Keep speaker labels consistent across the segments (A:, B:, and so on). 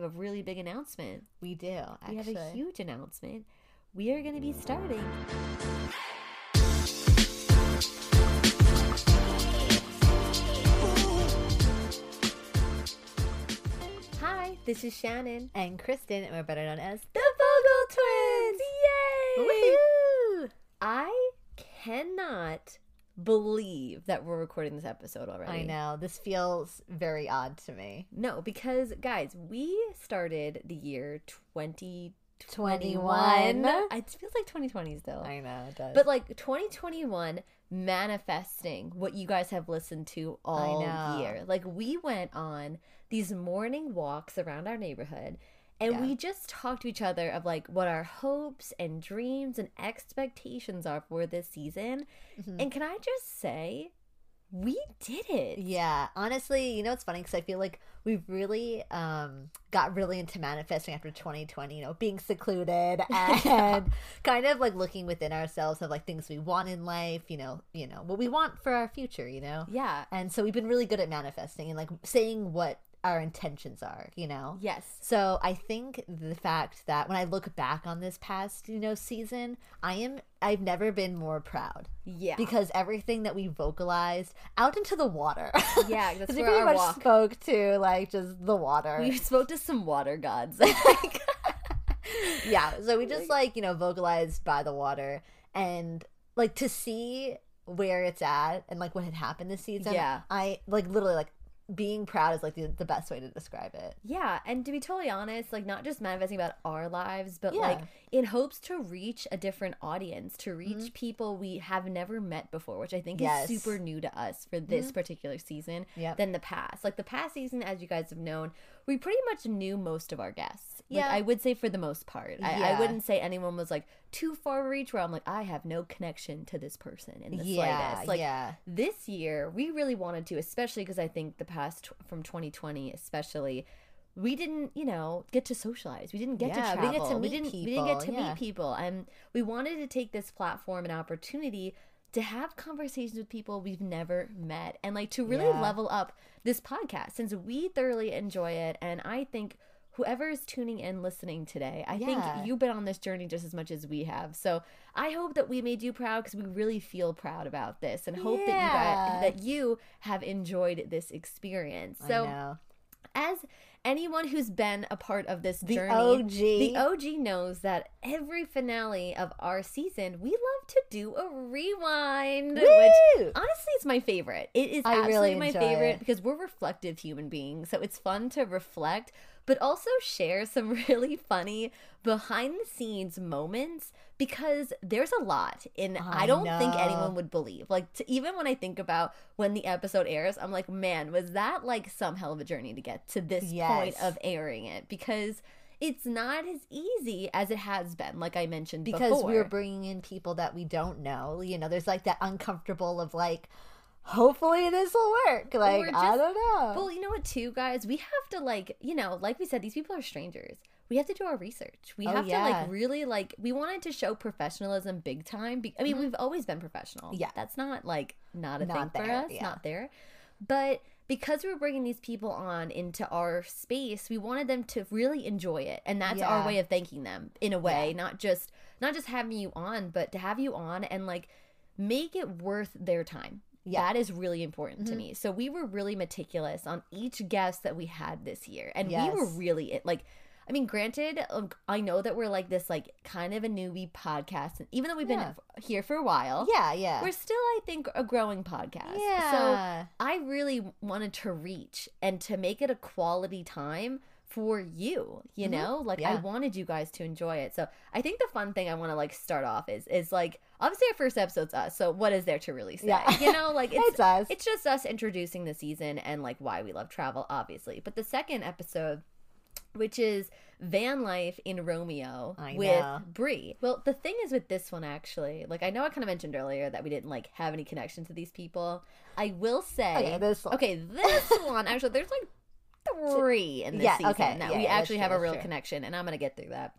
A: have a really big announcement.
B: We do. Actually.
A: We have a huge announcement. We are going to be starting. Hi, this is Shannon.
B: and Kristen, and we're better known as
A: The Vogel Twins! Yay!
B: Woohoo!
A: I cannot believe that we're recording this episode already.
B: I know this feels very odd to me.
A: No, because guys, we started the year 2021.
B: 21.
A: It feels like 2020 still.
B: I know it does.
A: But like 2021 manifesting what you guys have listened to all year. Like we went on these morning walks around our neighborhood and
B: Yeah.
A: we just talked to each other of like what our hopes and dreams and expectations are for this season.
B: Mm-hmm.
A: And can I just say we did it.
B: Yeah, honestly, you know it's funny because I feel like we've really um, got really into manifesting after 2020. You know, being secluded and kind of like looking within ourselves of like things we want in life. You know, you know what we want for our future. You know,
A: Yeah.
B: and so we've been really good at manifesting and like saying what our intentions are. You know,
A: Yes.
B: So I think the fact that when I look back on this past, you know, season, I am I've never been more proud
A: Yeah.
B: because everything that we vocalized out into the water.
A: Yeah, that's
B: Because we pretty much
A: walk-
B: spoke to like just the water.
A: we spoke to some water gods.
B: yeah, so we just like you know vocalized by the water and like to see where it's at and like what had happened this season.
A: Yeah.
B: I like literally like being proud is like the, the best way to describe it.
A: Yeah, and to be totally honest, like not just manifesting about our lives, but
B: Yeah.
A: like in hopes to reach a different audience, to reach
B: Mm-hmm.
A: people we have never met before, which I think
B: Yes. Mm-hmm.
A: is super new to us for this particular season
B: Yep.
A: than the past. Like the past season, as you guys have known, we pretty much knew most of our guests. Like,
B: Yeah.
A: I would say for the most part. I, I wouldn't say anyone was like too far reach where I'm like, I have no connection to this person in the
B: Yeah,
A: slightest. Like
B: yeah.
A: this year we really wanted to especially because i think the past from 2020 especially we didn't you know get to socialize we didn't get
B: Yeah,
A: to
B: we didn't
A: travel
B: get to
A: we didn't we didn't get to
B: people, yeah.
A: meet people and we wanted to take this platform and opportunity to have conversations with people we've never met and like to really
B: Yeah.
A: level up this podcast since we thoroughly enjoy it and i think whoever is tuning in listening today i
B: Yeah.
A: think you've been on this journey just as much as we have so i hope that we made you proud because we really feel proud about this and hope that you
B: Yeah.
A: guys that you have enjoyed this experience so as anyone who's been a part of this
B: The
A: journey
B: OG.
A: the og knows that every finale of our season we love to do a rewind
B: Woo!
A: which honestly it's my favorite it is
B: I really
A: absolutely my favorite
B: it.
A: because we're reflective human beings so it's fun to reflect but also share some really funny behind the scenes moments because there's a lot and I,
B: I
A: don't think anyone would believe. Like to, even when I think about when the episode airs, I'm like, man, was that like some hell of a journey to get to this point of airing it because it's not as easy as it has been. Like I mentioned
B: because
A: before.
B: we're bringing in people that we don't know. You know, there's like that uncomfortable of like, hopefully this will work. Like
A: Or
B: I don't know.
A: Well, you know what, too, guys? We have to, like, you know, like we said, these people are strangers. We have to do our research. We
B: Oh,
A: have to, like, really, like, we wanted to show professionalism big time. Be- I mean, we've always been professional.
B: Mm-hmm. Yeah.
A: That's not, like, not a
B: Not
A: thing for us,
B: yeah.
A: not there. But because we were bringing these people on into our space, we wanted them to really enjoy it. And that's our way of thanking them in a way,
B: Yeah.
A: not just, not just having you on, but to have you on and, like, make it worth their time.
B: Yeah.
A: That is really important
B: Mm-hmm.
A: to me. So we were really meticulous on each guest that we had this year. And we were really like I mean, granted, I know that we're like this, like kind of a newbie podcast, and even though we've been
B: Yeah.
A: here for a while,
B: yeah, yeah.
A: we're still, I think, a growing podcast.
B: Yeah.
A: So I really wanted to reach and to make it a quality time for you. You know, like I
B: Mm-hmm.
A: Wanted you guys to enjoy it. So I think the fun thing I want to like start off is is like obviously our first episode's us. So what is there to really say?
B: Yeah.
A: You know, like it's
B: It's us.
A: It's just us introducing the season and like why we love travel, obviously. But the second episode which is van life in Romeo
B: I
A: with. Brie. Well, the thing is with this one actually, like I know I kind of mentioned earlier that we didn't like have any connection to these people. I will say,
B: Okay, this one.
A: okay, this one actually, there's like three in this
B: Yeah,
A: season
B: okay,
A: that
B: yeah,
A: we
B: yeah,
A: actually
B: true,
A: have a real connection, and I'm gonna get through that.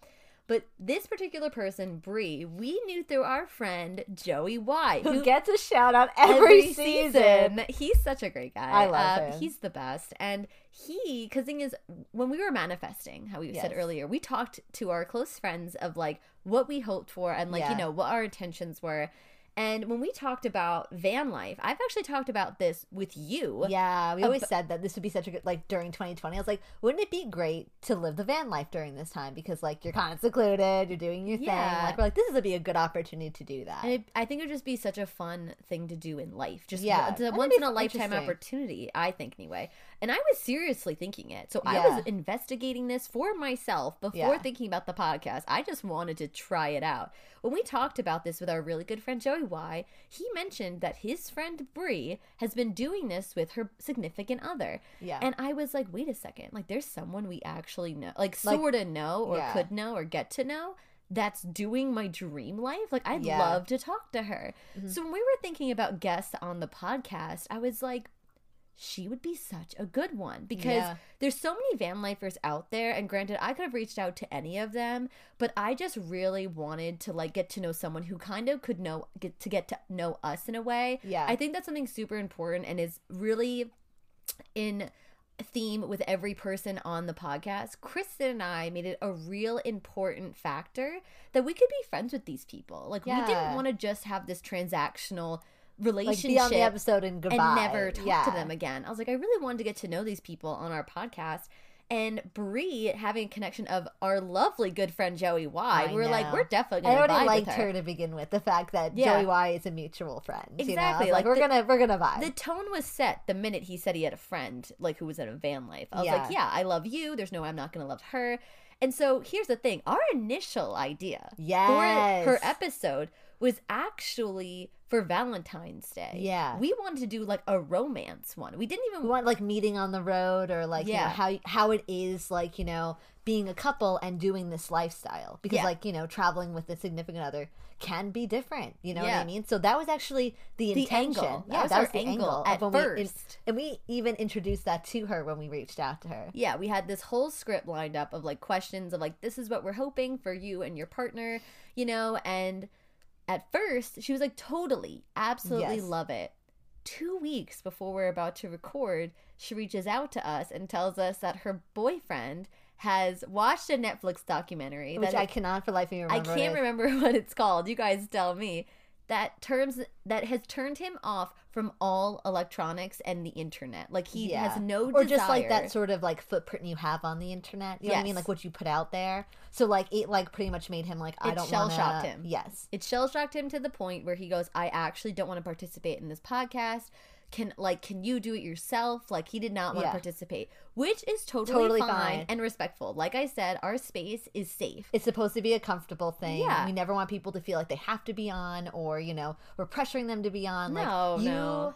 A: But this particular person, Bree, we knew through our friend Joey White,
B: Who gets a shout out every, season.
A: He's such a great guy.
B: I love
A: Uh,
B: him.
A: He's the best. And he, because thing is, when we were manifesting, how we said earlier, we talked to our close friends of like what we hoped for and like,
B: Yeah.
A: you know, what our intentions were. And when we talked about van life, I've actually talked about this with you.
B: Yeah, we always
A: but-
B: said that this would be such a good like during 2020. I was like, wouldn't it be great to live the van life during this time because like you're kind of secluded, you're doing your
A: Yeah.
B: thing. Like we're like, this would be a good opportunity to do that.
A: And it, I think it would just be such a fun thing to do in life. Just
B: Yeah,
A: yeah, it's a once in a lifetime opportunity, I think, anyway. And I was seriously thinking it. So I was investigating this for myself before
B: Yeah.
A: thinking about the podcast. I just wanted to try it out. When we talked about this with our really good friend Joey Y, he mentioned that his friend Bree has been doing this with her significant other.
B: Yeah.
A: And I was like, wait a second. Like, there's someone we actually know, like,
B: Like-
A: sort of know or
B: Yeah.
A: could know or get to know that's doing my dream life. Like, I'd
B: Yeah.
A: love to talk to her.
B: Mhm.
A: So when we were thinking about guests on the podcast, I was like, she would be such a good one because
B: Yeah.
A: there's so many van lifers out there and granted I could have reached out to any of them but I just really wanted to like get to know someone who kind of could know get to get to know us in a way
B: Yeah.
A: I think that's something super important and is really in theme with every person on the podcast Kristen and I made it a real important factor that we could be friends with these people like we didn't want to just have this transactional
B: like
A: relationship
B: be on the episode and goodbye
A: and never talk
B: yeah.
A: to them again. I was like, I really wanted to get to know these people on our podcast. And Brie having a connection of our lovely good friend Joey Y.
B: I
A: We were like, we're definitely
B: I already
A: vibe
B: liked her.
A: her.
B: to begin with. The fact that
A: Yeah.
B: Joey Y is a mutual friend. You know?
A: Exactly,
B: like,
A: like
B: we're gonna we're gonna vibe.
A: The tone was set the minute he said he had a friend like who was in a van life. I was
B: Yeah.
A: like, yeah, I love you. There's no way I'm not gonna love her. And so here's the thing: our initial idea
B: yes.
A: for her episode was actually for Valentine's Day.
B: Yeah.
A: we wanted to do like a romance one. We didn't even
B: we want like meeting on the road or like you know,
A: Yeah.
B: how how it is like you know being a couple and doing this lifestyle because
A: Yeah.
B: like you know traveling with a significant other can be different you know what i mean so that was actually the,
A: The
B: intention
A: angle. That
B: yeah
A: was
B: that
A: our
B: was the
A: angle at
B: when we in-
A: first.
B: and we even introduced that to her when we reached out to her
A: yeah, we had this whole script lined up of like questions of like this is what we're hoping for you and your partner, you know, and at first she was like totally, absolutely
B: Yes.
A: love it. 2 weeks before we're about to record, she reaches out to us and tells us that her boyfriend has watched a Netflix documentary
B: which
A: that
B: i cannot for life of me
A: I
B: remember what
A: can't
B: it
A: remember what it's called. You guys tell me. That turns that has turned him off from all electronics and the internet. Like he
B: Yeah.
A: has no
B: or
A: desire.
B: just like that sort of like footprint you have on the internet you know what i mean like what you put out there so like it like pretty much made him like i
A: It
B: don't
A: shell-shocked
B: wanna...
A: him.
B: yes
A: it shell shocked him to the point where he goes, "I actually don't want to participate in this podcast. Can like can you do it yourself?" Like he did not want
B: Yeah.
A: to participate, which is totally,
B: Totally
A: fine,
B: fine.
A: and respectful. Like I said, our space is safe.
B: it's supposed to be a comfortable thing.
A: Yeah.
B: We never want people to feel like they have to be on or, you know, we're pressuring them to be on.
A: No,
B: like you
A: no.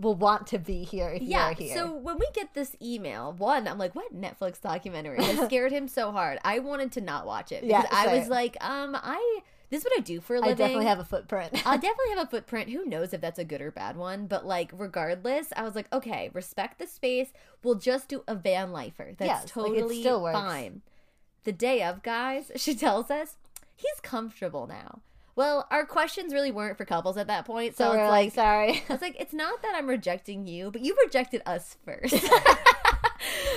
B: will want to be here if
A: yeah.
B: you're here.
A: So when we get this email, one, I'm like, "What Netflix documentary?" It scared him so hard. I wanted to not watch it
B: Yeah,
A: because I was like, "Um, I this is what I do for a living."
B: I definitely have a footprint.
A: I definitely have a footprint. Who knows if that's a good or bad one? But like, regardless, I was like, okay, respect the space. We'll just do a van lifer. That's
B: Yes, like,
A: totally
B: still
A: fine. The day of, guys, she tells us he's comfortable now. Well, our questions really weren't for couples at that point, so,
B: so
A: it's
B: like,
A: like,
B: sorry.
A: I was like, it's not that I'm rejecting you, but you rejected us first.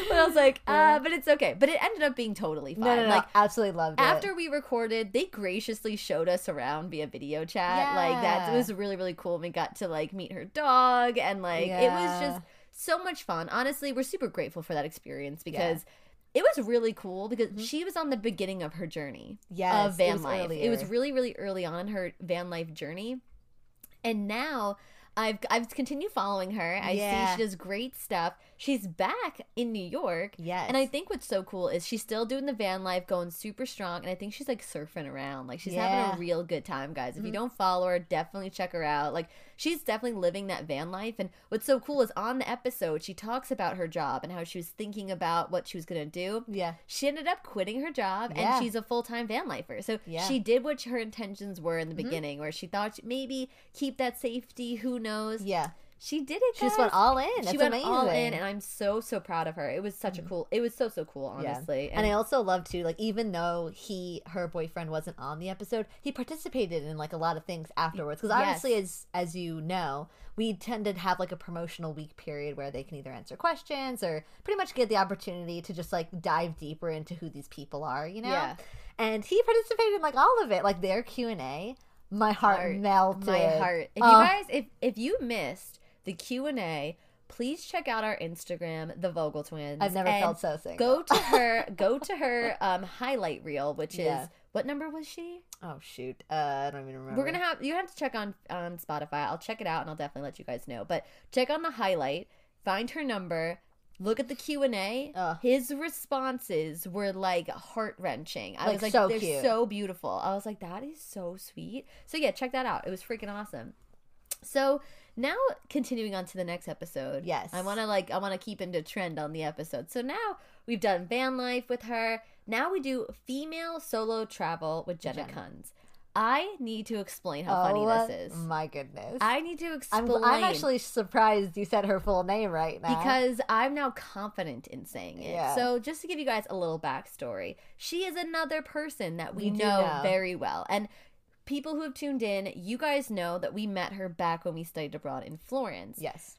A: But I was like, uh, but it's okay. But it ended up being totally fine.
B: no, no, no.
A: Like
B: absolutely loved it.
A: after we recorded, they graciously showed us around via video chat. Like that it was really really cool. We got to like meet her dog and like it was just so much fun. Honestly, we're super grateful for that experience because it was really cool because she was on the beginning of her journey
B: Mm-hmm. Yes,
A: of
B: it
A: van
B: was
A: life. It was really really early on her van life journey. And now I've I've continued following her. I
B: Yeah.
A: see she does great stuff. She's back in New York.
B: Yes.
A: And I think what's so cool is she's still doing the van life, going super strong, and I think she's like surfing around. Like she's having
B: Yeah. Mm-hmm.
A: a real good time, guys. If you don't follow her, definitely check her out. Like she's definitely living that van life. And what's so cool is on the episode, she talks about her job and how she was thinking about what she was gonna do.
B: yeah.
A: She ended up quitting her job
B: Yeah.
A: and she's a full time van lifer. So
B: Yeah. Mm-hmm.
A: she did what her intentions were in the beginning, where she thought she maybe keep that safety, who knows.
B: Yeah.
A: She did it.
B: She just went all in. That's
A: she went
B: amazing.
A: all in, and I'm so so proud of her. It was such a mm-hmm. cool. It was so so cool, honestly.
B: And I also love too, like even though he, her boyfriend, wasn't on the episode, he participated in like a lot of things afterwards. Because obviously, as as you know, we tend to have like a promotional week period where they can either answer questions or pretty much get the opportunity to just like dive deeper into who these people are, you know.
A: Yeah.
B: And he participated in like all of it, like their Q and A. My heart,
A: Heart.
B: melted.
A: my heart. If
B: Oh,
A: you guys, if if you missed the Q and A, please check out our Instagram, the Vogel Twins.
B: I've never felt so single.
A: Go to her. go to her um highlight reel, which is what number was she?
B: Oh shoot, uh, I don't even remember.
A: We're gonna have you have to check on on Spotify. I'll check it out and I'll definitely let you guys know. But check on the highlight, find her number, look at the Q and A. His responses were like heart wrenching. I
B: Like,
A: was like,
B: so
A: they're
B: cute.
A: so beautiful. I was like, that is so sweet. So yeah, check that out. It was freaking awesome. So now continuing on to the next episode.
B: Yes.
A: I want to like I want to keep into trend on the episode. So now we've done van life with her. Now we do female solo travel with Jenna,
B: Jenna.
A: Kunz. I need to explain how funny
B: Oh,
A: this is.
B: Oh my goodness.
A: I need to explain
B: I'm, I'm actually surprised you said her full name right now.
A: because I'm now confident in saying it.
B: Yeah.
A: So just to give you guys a little backstory, she is another person that we,
B: We
A: know,
B: know.
A: very well. And people who have tuned in, you guys know that we met her back when we studied abroad in Florence.
B: yes,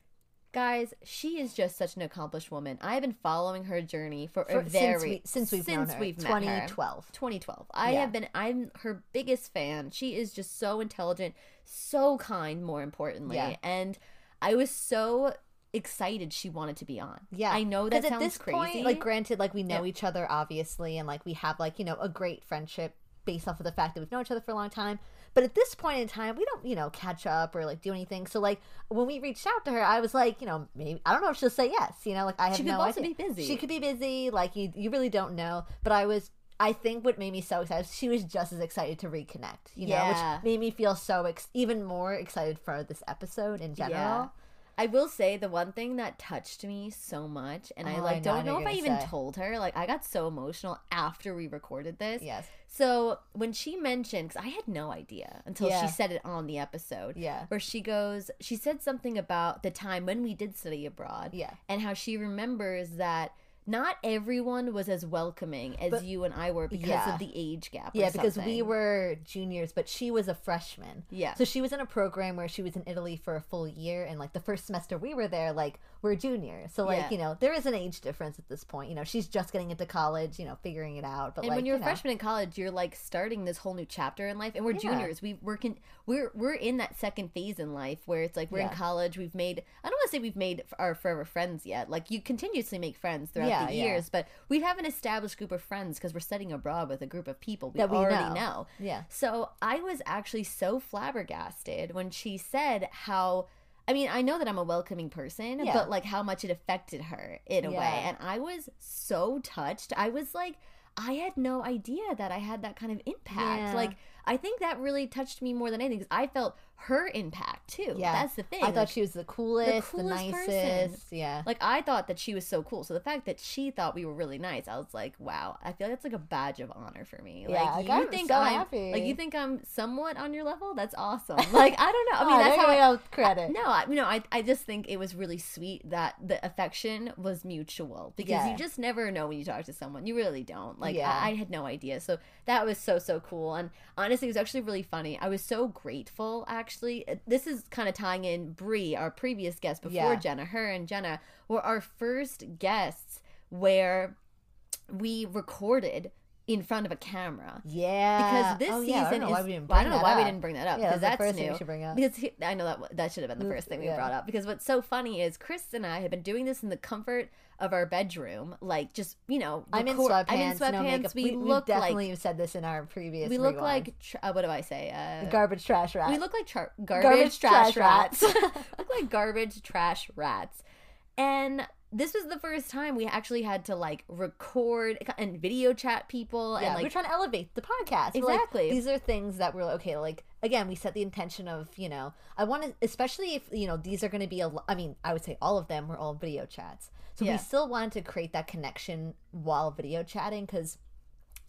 A: Guys, she is just such an accomplished woman. I have been following her journey for,
B: For-
A: a very
B: since, we, since we've known her,
A: we've met her.
B: 2012.
A: 2012. I
B: Yeah.
A: have been I'm her biggest fan. She is just so intelligent, so kind more importantly.
B: Yeah.
A: And I was so excited she wanted to be on.
B: Yeah,
A: I know that sounds crazy.
B: point, like granted, like we know
A: Yeah.
B: each other obviously, and like we have like you know a great friendship based off of the fact that we've known each other for a long time. But at this point in time, we don't you know catch up or like do anything. So like when we reached out to her, I was like, you know, maybe I don't know if she'll say yes. You know, like I have
A: She could
B: no
A: also
B: idea.
A: be busy.
B: She could be busy. Like you, you really don't know. But I was. I think what made me so excited, she was just as excited to reconnect, you know,
A: Yeah.
B: which made me feel so ex- even more excited for this episode in general.
A: I will say the one thing that touched me so much, and I
B: Oh, I
A: like
B: know
A: don't know if I even
B: say.
A: told her. Like I got so emotional after we recorded this.
B: Yes.
A: So when she mentioned, because I had no idea until
B: Yeah.
A: she said it on the episode.
B: Yeah.
A: Where she goes, she said something about the time when we did study abroad.
B: Yeah.
A: And how she remembers that not everyone was as welcoming as
B: But-
A: you and I were because
B: Yeah.
A: of the age gap. or
B: Yeah, because we were juniors, but she was a freshman.
A: Yeah.
B: So she was in a program where she was in Italy for a full year, and like the first semester we were there, like we're juniors. So like
A: Yeah.
B: you know there is an age difference at this point. You know she's just getting into college, you know, figuring it out. But
A: and
B: like
A: when you're
B: you
A: a
B: know,
A: freshman in college, you're like starting this whole new chapter in life, and we're
B: Yeah.
A: juniors. We we're con- we're we're in that second phase in life where it's like we're in college. We've made I don't want to say we've made our forever friends yet. Like you continuously make friends throughout
B: Yeah,
A: the
B: yeah.
A: years, but we have an established group of friends because we're studying abroad with a group of people we
B: That we
A: already
B: know.
A: know.
B: yeah,
A: So I was actually so flabbergasted when she said how. I mean, I know that I'm a welcoming person,
B: Yeah.
A: but like how much it affected her in a way. And I was so touched. I was like, I had no idea that I had that kind of impact.
B: Yeah.
A: Like, I think that really touched me more than anything because I felt her impact too.
B: yeah.
A: That's the thing.
B: I thought
A: Like,
B: she was the coolest, the,
A: coolest
B: nicest.
A: person.
B: Yeah,
A: like I thought that she was so cool. So the fact that she thought we were really nice, I was like, wow. I feel like that's like a badge of honor for me.
B: Yeah,
A: like
B: like,
A: you
B: I'm
A: think
B: so
A: I'm
B: happy.
A: like you think I'm somewhat on your level? That's awesome. Like I don't know. I mean,
B: Oh,
A: that's how I,
B: credit.
A: no, I, you know, I, I just think it was really sweet that the affection was mutual because
B: Yeah.
A: you just never know when you talk to someone. You really don't. Like,
B: Yeah.
A: I, I had no idea. So that was so, so cool. And honestly, it was actually really funny. I was so grateful, actually. This is kind of tying in Brie, our previous guest before
B: Yeah.
A: Jenna. Her and Jenna were our first guests where we recorded in front of a camera
B: Yeah,
A: because this
B: oh,
A: season
B: I don't know
A: is
B: why we didn't
A: well, I don't know why we didn't bring that up
B: Yeah,
A: because
B: that's the
A: that's new.
B: we should bring up.
A: Because he, I know that that should have been the first thing we
B: Yeah.
A: brought up. Because what's so funny is Chris and I have been doing this in the comfort of our bedroom, like just you know,
B: I'm in sweatpants.
A: I'm in sweatpants.
B: no makeup.
A: We,
B: we,
A: look
B: definitely
A: like
B: said this in our previous.
A: we look
B: rewind.
A: like tr- uh, what do I say? Uh,
B: garbage trash rats.
A: we look like char- garbage,
B: Garbage
A: trash,
B: trash
A: rats.
B: rats.
A: look like garbage trash rats. And this was the first time we actually had to like record and video chat people
B: yeah,
A: and like
B: we're trying to elevate the podcast. We're like,
A: Exactly.
B: these are things that we're okay. Like again, we set the intention of you know, I want to, especially if you know these are going to be a i mean, I would say all of them were all video chats. So
A: Yeah.
B: we still wanted to create that connection while video chatting because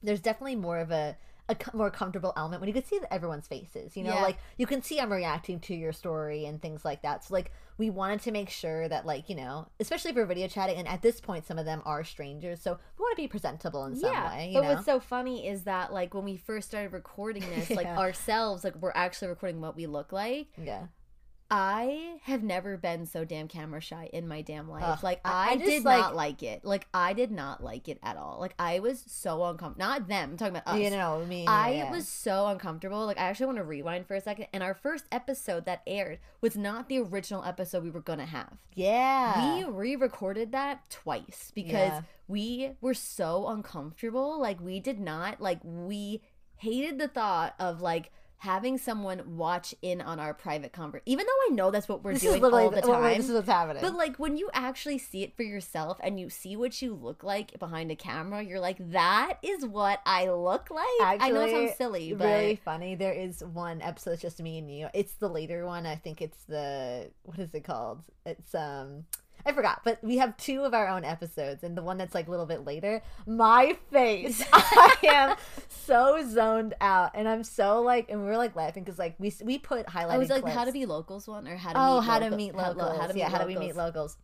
B: there's definitely more of a a more comfortable element when you could see everyone's faces. You know,
A: Yeah.
B: like you can see I'm reacting to your story and things like that. So like we wanted to make sure that like you know, especially for video chatting, and at this point some of them are strangers, so we want to be presentable in some
A: yeah,
B: way. You
A: but
B: know?
A: what's so funny is that like when we first started recording this, like
B: Yeah.
A: ourselves, like we're actually recording what we look like.
B: yeah.
A: I have never been so damn camera shy in my damn life.
B: Ugh,
A: like
B: I-
A: I,
B: just,
A: did
B: like-
A: not like it. Like I did not like it at all. Like I was so uncomfortable. Not them. I'm talking about us.
B: You know, I mean,
A: I
B: yeah.
A: was so uncomfortable. Like I actually want to rewind for a second. And our first episode that aired was not the original episode we were gonna have.
B: yeah.
A: We re-recorded that twice because
B: Yeah.
A: we were so uncomfortable. Like we did not like we hated the thought of like having someone watch in on our private conversation. Even though I know that's what we're
B: this
A: doing all the time.
B: This is what's happening.
A: But like when you actually see it for yourself and you see what you look like behind a camera, you're like, that is what I look like. I know it sounds silly, but
B: really funny. There is one episode it's just me and you. It's the later one. I think it's the what is it called? It's um I forgot, but we have two of our own episodes, and the one that's like a little bit later, my face, I am so zoned out, and I'm so like, and we're like laughing because like we we put highlighted.
A: I was like,
B: clips.
A: how to be locals one or how to
B: oh
A: meet
B: how to meet
A: how-
B: locals,
A: how to meet
B: yeah, how do we meet locals,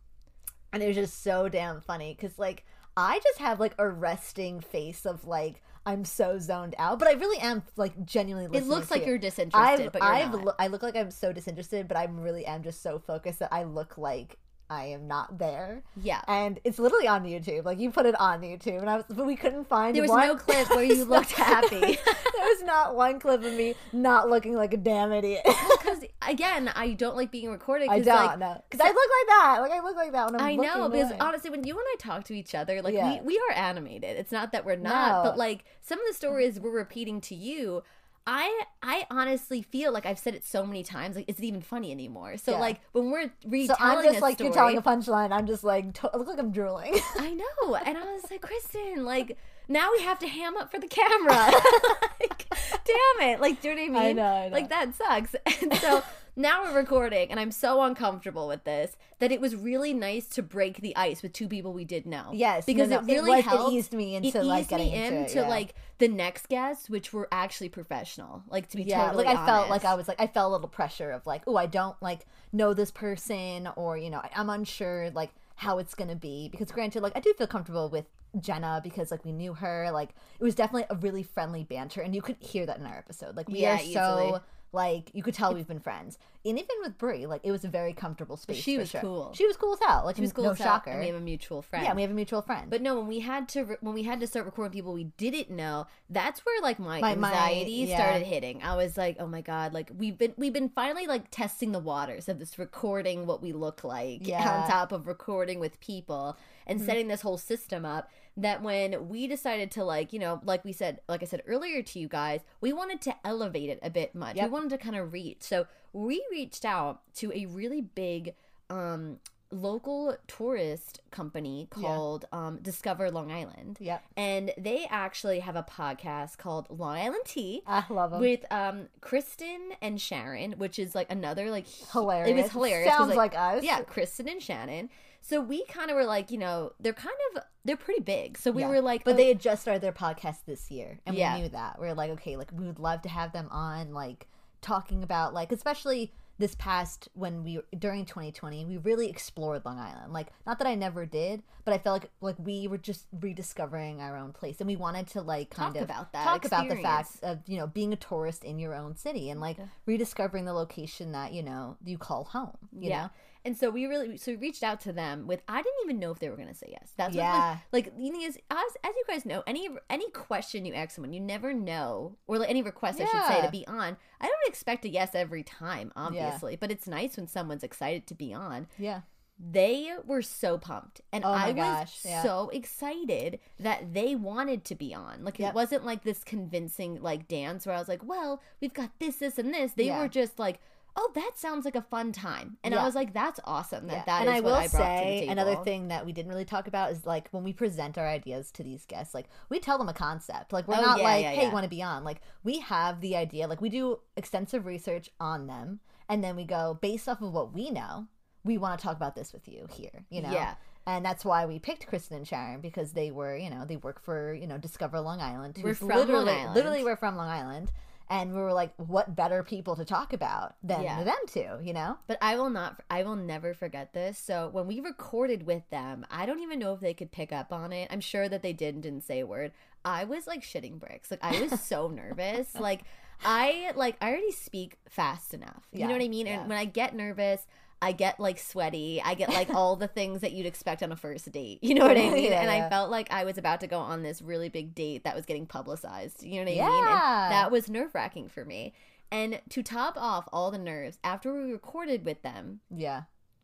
B: and it was just so damn funny because like I just have like a resting face of like I'm so zoned out, but I really am like genuinely.
A: It looks like
B: you.
A: you're disinterested,
B: I've,
A: but you're
B: I've lo- I look like I'm so disinterested, but I really am just so focused that I look like I am not there.
A: yeah.
B: And it's literally on YouTube. Like you put it on YouTube, and I was, but we couldn't find.
A: There was
B: one-
A: no clip where you looked happy.
B: there was not one clip of me not looking like a damn idiot.
A: Because again, I don't like being recorded.
B: I don't
A: like,
B: know because I look like that. Like I look like that when I'm.
A: I know because
B: away.
A: honestly, when you and I talk to each other, like
B: Yeah.
A: we, we are animated. It's not that we're not,
B: No.
A: but like some of the stories we're repeating to you. I I honestly feel like I've said it so many times, like is it even funny anymore? So
B: Yeah.
A: like when we're retelling
B: So I'm just
A: a
B: like
A: story,
B: you're telling a punchline. I'm just like to- look like I'm drooling.
A: I know, and I was like, Kristen, like now we have to ham up for the camera. like, damn it! Like, do you know what I
B: I
A: mean?
B: know, I know.
A: Like that sucks. And so now we're recording, and I'm so uncomfortable with this that it was really nice to break the ice with two people we did know.
B: Yes,
A: because
B: no,
A: it
B: no, it
A: really
B: was- it
A: helped.
B: eased me into,
A: it
B: like, getting
A: me
B: into it,
A: into
B: yeah.
A: like the next guests, which were actually professional. Like to be
B: yeah,
A: totally
B: like I felt like I was like I felt a little pressure of like, oh, I don't like know this person, or you know, I, I'm unsure like how it's gonna be because granted, like I do feel comfortable with Jenna because like we knew her, like it was definitely a really friendly banter, and you could hear that in our episode. Like we
A: Yeah,
B: are
A: easily.
B: Like you could tell we've been friends, and even with Brie, like it was a very comfortable space.
A: She was
B: sure.
A: cool.
B: She was cool as hell. Like
A: She was cool
B: no
A: as hell,
B: shocker.
A: and we have a mutual friend.
B: yeah, we have a mutual friend.
A: But no, when we had to re- when we had to start recording people we didn't know, that's where like my,
B: My- my-
A: anxiety
B: yeah.
A: started hitting. I was like, oh my god, like we've been we've been finally like testing the waters of this recording what we look like
B: Yeah. Mm-hmm.
A: on top of recording with people and setting this whole system up. That when we decided to like you know like we said like I said earlier to you guys, we wanted to elevate it a bit much.
B: Yep.
A: We wanted to kind of reach. So we reached out to a really big um local tourist company
B: Yeah.
A: called um, Discover Long Island.
B: Yep.
A: And they actually have a podcast called Long Island Tea
B: I love them.
A: with um Kristen and Sharon, which is like another like
B: hilarious.
A: It was hilarious.
B: Sounds like, us.
A: yeah, Kristen and Shannon. So we kind of were like, you know, they're kind of they're pretty big. So we
B: Yeah.
A: were like,
B: but
A: oh,
B: they had just started their podcast this year, and
A: Yeah.
B: we knew that. We are like, okay, like we would love to have them on, like talking about like especially this past when we during 2020 we really explored long island like not that i never did but i felt like like we were just rediscovering our own place and we wanted to like kind
A: Talk
B: of
A: about that
B: talk about the
A: experience.
B: fact of you know being a tourist in your own city and like rediscovering the location that you know you call home you
A: yeah.
B: know
A: And so we really so we reached out to them with I didn't even know if they were gonna say yes. That's what
B: Yeah.
A: was, like you know, as as you guys know, any any question you ask someone, you never know, or like any request I should say to be on. I don't expect a yes every time, obviously, but it's nice when someone's excited to be on.
B: yeah
A: They were so pumped, and
B: Oh
A: I was
B: yeah.
A: so excited that they wanted to be on. Like
B: Yep.
A: it wasn't like this convincing like dance where I was like, "Well, we've got this, this, and this." They
B: Yeah.
A: were just like, "Oh, that sounds like a fun time," and I was like, "That's awesome that
B: Yeah.
A: that
B: and
A: is
B: I
A: what
B: will
A: I
B: say
A: the table."
B: another thing that we didn't really talk about is like when we present our ideas to these guests, like we tell them a concept. Like we're
A: Oh,
B: not
A: yeah,
B: like,
A: yeah,
B: hey,
A: yeah.
B: want to be on? Like we have the idea. Like we do extensive research on them, and then we go based off of what we know. We want to talk about this with you here. You know.
A: Yeah.
B: And that's why we picked Kristen and Sharon because they were, you know, they work for, you know, Discover Long Island.
A: We're from Long Island.
B: Literally, we're from Long Island. And we were like, what better people to talk about than
A: Yeah.
B: them two, you know?
A: But I will not, I will never forget this. So when we recorded with them, I don't even know if they could pick up on it. I'm sure that they did and didn't say a word. I was like shitting bricks. Like I was so nervous. Like I, like, I already speak fast enough. You
B: Yeah,
A: know what I mean?
B: yeah.
A: And when I get nervous, I get like sweaty. I get like all the things that you'd expect on a first date. You know what I mean?
B: Yeah,
A: and I felt like I was about to go on this really big date that was getting publicized. You know what I mean?
B: Yeah.
A: And that was nerve wracking for me. And to top off all the nerves, after we recorded with them,
B: Yeah.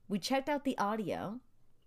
A: we checked out the audio.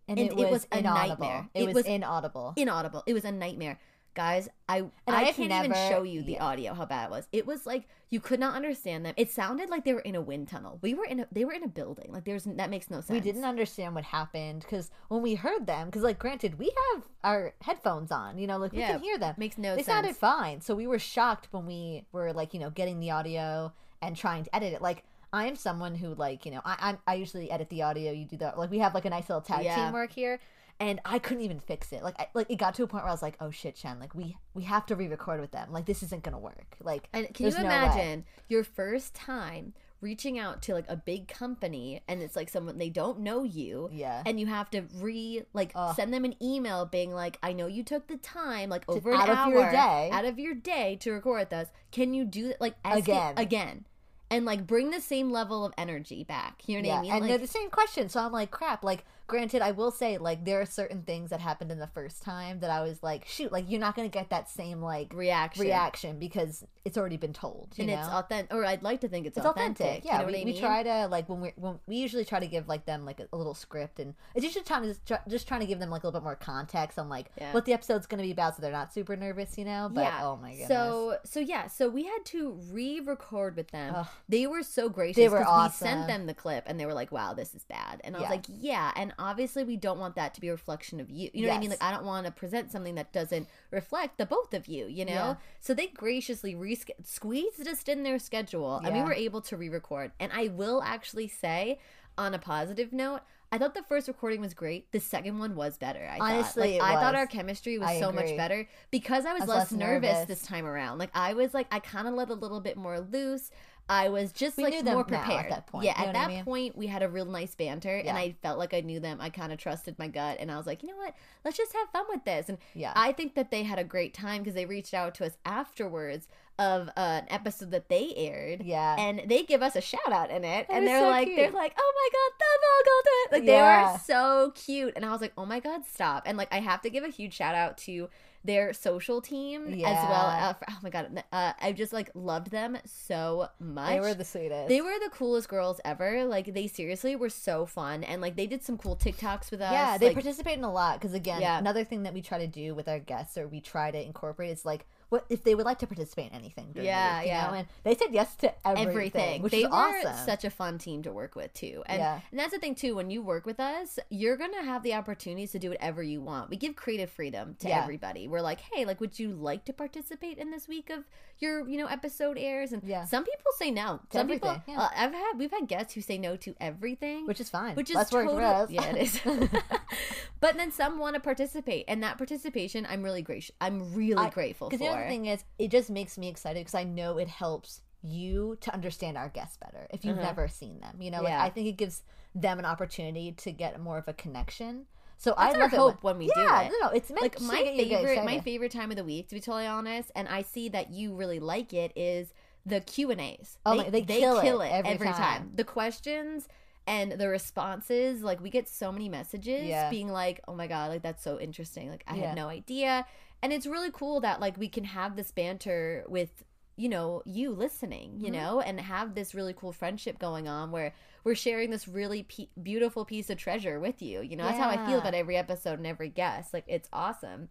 B: And,
A: And
B: it,
A: it
B: was,
A: was a
B: inaudible.
A: nightmare.
B: It,
A: It
B: was,
A: was-
B: inaudible.
A: Inaudible. It was a nightmare. Guys, I
B: And
A: I
B: I've
A: can't even show you the
B: yeah.
A: audio how bad it was. It was like you could not understand them. It sounded like they were in a wind tunnel. We were in a they were in a building. Like there's that makes no sense.
B: we didn't understand what happened because when we heard them, because like granted, we have our headphones on, you know, like we
A: Yeah,
B: can hear them.
A: makes no
B: they
A: sense.
B: sounded fine, so we were shocked when we were like, you know, getting the audio and trying to edit it. Like I am someone who like, you know, I I'm, I usually edit the audio. You do that. Like we have like a nice little tag
A: Yeah.
B: teamwork here. And I couldn't even fix it. Like, I, like it got to a point where I was like, "Oh shit, Shen! Like, we we have to re-record with them. Like, this isn't gonna work. Like,
A: And can you
B: no
A: imagine your first time reaching out to like a big company and it's like someone they don't know you
B: Yeah.
A: and you have to re like
B: Ugh.
A: send them an email being like i know you took the time like over
B: out
A: an
B: of
A: hour
B: your day.
A: out of your day to record with us can you do that like ask it
B: Again.
A: again and like bring the same level of energy back you know what
B: yeah,
A: i mean
B: and
A: like
B: they're the same question. So I'm like, crap. Like, granted, I will say, like, there are certain things that happened in the first time that I was like, shoot, like, you're not gonna get that same like
A: reaction
B: reaction because it's already been told. You
A: and
B: know?
A: it's authentic or i'd like to think it's,
B: it's
A: authentic,
B: authentic.
A: you
B: Yeah,
A: know
B: we,
A: I
B: we try to like when we when we usually try to give like them like a, a little script, and it's usually trying to just, try- just trying to give them like a little bit more context on like
A: Yeah.
B: what the episode's going to be about, so they're not super nervous, you know. But yeah. oh my goodness,
A: So so yeah, so we had to re-record with them.
B: Ugh.
A: They were so gracious.
B: They were
A: 'cause We sent them the clip, and they were like, "Wow, this is bad." And I was like, "Yeah." And obviously, we don't want that to be a reflection of you. You know what I mean? Like, I don't want to present something that doesn't reflect the both of you. You know.
B: Yeah.
A: So they graciously re- squeezed us in their schedule, and we were able to re-record. And I will actually say, on a positive note. I thought the first recording was great. The second one was better. I
B: Honestly,
A: thought. Like,
B: it
A: I thought our chemistry was
B: I
A: so much better because I was,
B: I was
A: less,
B: less
A: nervous,
B: nervous.
A: this time around. Like I was like I kind of let a little bit more loose. I was just
B: We
A: like more
B: now at
A: prepared
B: that point,
A: Yeah,
B: you
A: at
B: what I
A: that
B: mean?
A: point we had a real nice banter, and I felt like I knew them. I kind of trusted my gut, and I was like, you know what? Let's just have fun with this. And
B: Yeah.
A: I think that they had a great time because they reached out to us afterwards of uh, an episode that they aired.
B: Yeah.
A: and they give us a shout out in it,
B: That
A: and they're
B: so
A: like,
B: cute.
A: they're like, oh my god, the Vogelton! Like they
B: Yeah.
A: were so cute, and I was like, oh my god, stop! And like I have to give a huge shout out to their social team as well.
B: Yeah.
A: Uh, for, oh my god, uh, I just like loved them so much.
B: they were the sweetest.
A: They were the coolest girls ever. Like they seriously were so fun, and like they did some cool TikToks with us.
B: Yeah, they
A: like,
B: participate in a lot because again,
A: Yeah.
B: another thing that we try to do with our guests or we try to incorporate is like what if they would like to participate in anything.
A: Yeah,
B: week, you
A: yeah.
B: know? and they said yes to everything,
A: everything.
B: which
A: they
B: is awesome.
A: such a fun team to work with too. And,
B: Yeah.
A: and that's the thing too. When you work with us, you're gonna have the opportunities to do whatever you want. We give creative freedom to
B: Yeah.
A: everybody. We're like, hey, like, would you like to participate in this week of your, you know, episode airs? And
B: Yeah.
A: some people say no.
B: To
A: some people,
B: yeah.
A: uh, I've had, we've had guests who say no to everything,
B: which is fine.
A: which is
B: Less work
A: totally,
B: for us.
A: yeah, it is. but then some want to participate, and that participation, I'm really gracious. I'm really
B: I-
A: grateful for.
B: Because the thing is, it just makes me excited because I know it helps you to understand our guests better if you've
A: Mhm.
B: never seen them. You know, like
A: Yeah.
B: I think it gives them an opportunity to get more of a connection. So
A: That's
B: I love it
A: hope when we do
B: yeah,
A: it.
B: no, no, it's meant
A: like my
B: get you guys
A: favorite my favorite time of the week to be totally honest and i see that you really like it is the q and a's
B: Oh my- they kill it every time.
A: the questions and the responses like we get so many messages
B: Yeah.
A: being like oh my god like that's so interesting like i
B: Yeah.
A: had no idea and it's really cool that like we can have this banter with you know you listening you
B: Mhm.
A: know and have this really cool friendship going on where we're sharing this really pe- beautiful piece of treasure with you. You know that's how i feel about every episode and every guest. Like it's awesome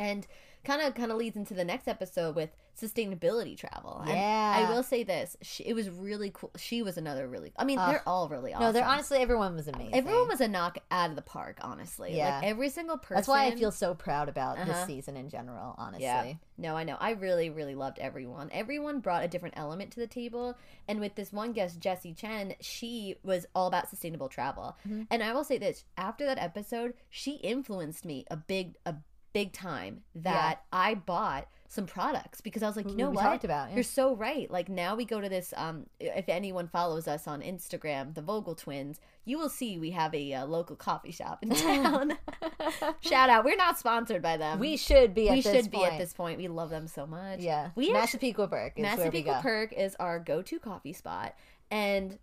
A: and kind of kind of leads into the next episode with sustainability travel. And
B: Yeah.
A: I will say this: she, it was really cool. She was another really. I mean,
B: Ugh.
A: they're all really awesome.
B: No, they're honestly everyone was amazing.
A: Everyone was a knock out of the park, honestly.
B: Yeah.
A: Like every single person.
B: That's why I feel so proud about this
A: Uh-huh.
B: season in general. Honestly,
A: Yeah. No, I know. I really, really loved everyone. Everyone brought a different element to the table. And with this one guest, Jessie Chen, she was all about sustainable travel.
B: Mhm.
A: And I will say this after that episode, she influenced me a big, a big time that I bought some products because I was like, you know
B: we
A: what?
B: talked about, yeah.
A: You're so right. Like now we go to this. Um, if anyone follows us on Instagram, the Vogel Twins, you will see we have a uh, local coffee shop in town. Shout out! We're not sponsored by them.
B: we should be. At
A: we
B: this
A: should be
B: point.
A: at this point. We love them so much.
B: Yeah,
A: We
B: Massapequa is where
A: Massapequa. Perk is our go-to coffee spot, and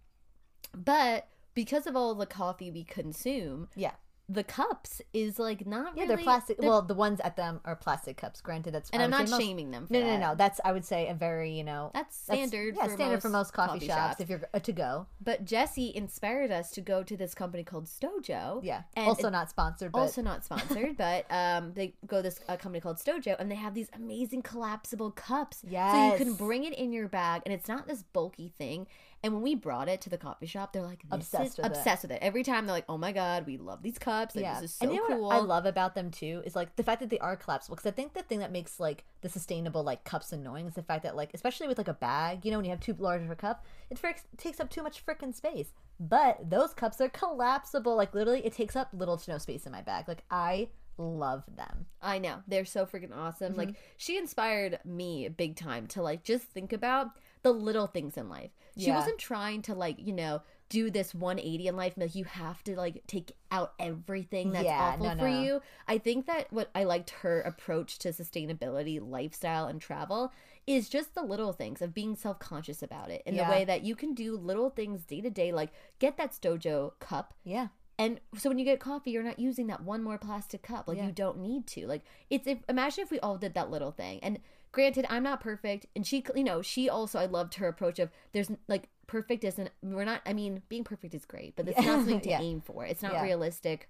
A: but because of all the coffee we consume,
B: Yeah.
A: The cups is like not really.
B: Yeah,
A: really.
B: they're plastic.
A: they're-
B: well, the ones at them are plastic cups. Granted, that's
A: and I'm not
B: most-
A: shaming them. For
B: No, no, no, no. That's I would say a very you know
A: That's
B: that's-
A: standard.
B: yeah,
A: for
B: standard
A: most
B: for most coffee, shops, if you're uh, to go.
A: But Jesse inspired us to go to this company called Stojo.
B: Yeah,
A: And
B: also not sponsored, but
A: also not sponsored, but um, they go this a company called Stojo, and they have these amazing collapsible cups. Yeah. So you can bring it in your bag, and it's not this bulky thing. And when we brought it to the coffee shop, they're like
B: Obsessed with it.
A: obsessed with it. Every time they're like, "Oh my god, we love these cups! Like,
B: yeah,
A: this is so
B: and you know
A: cool."
B: what I love about them too is like the fact that they are collapsible. Because I think the thing that makes like the sustainable like cups annoying is the fact that like especially with like a bag, you know, when you have too large of a cup, it frick- takes up too much freaking space. But those cups are collapsible. Like literally, it takes up little to no space in my bag. Like I love them.
A: I know they're so freaking awesome.
B: Mm-hmm.
A: Like she inspired me big time to like just think about the little things in life. She
B: Yeah.
A: wasn't trying to like you know do this 180 in life. Like you have to like take out everything that's
B: Yeah,
A: awful
B: no,
A: for
B: no.
A: you. I think that what I liked her approach to sustainability, lifestyle, and travel is just the little things of being self conscious about it in
B: Yeah.
A: the way that you can do little things day to day, like get that Stojo cup
B: Yeah,
A: and so when you get coffee, you're not using that one more plastic cup. Like
B: Yeah.
A: you don't need to. Like it's if imagine if we all did that little thing. And granted, I'm not perfect, and she, you know, she also I loved her approach of there's like perfect isn't we're not. I mean, being perfect is great, but it's not something to
B: Yeah.
A: aim for. It's not
B: Yeah.
A: realistic.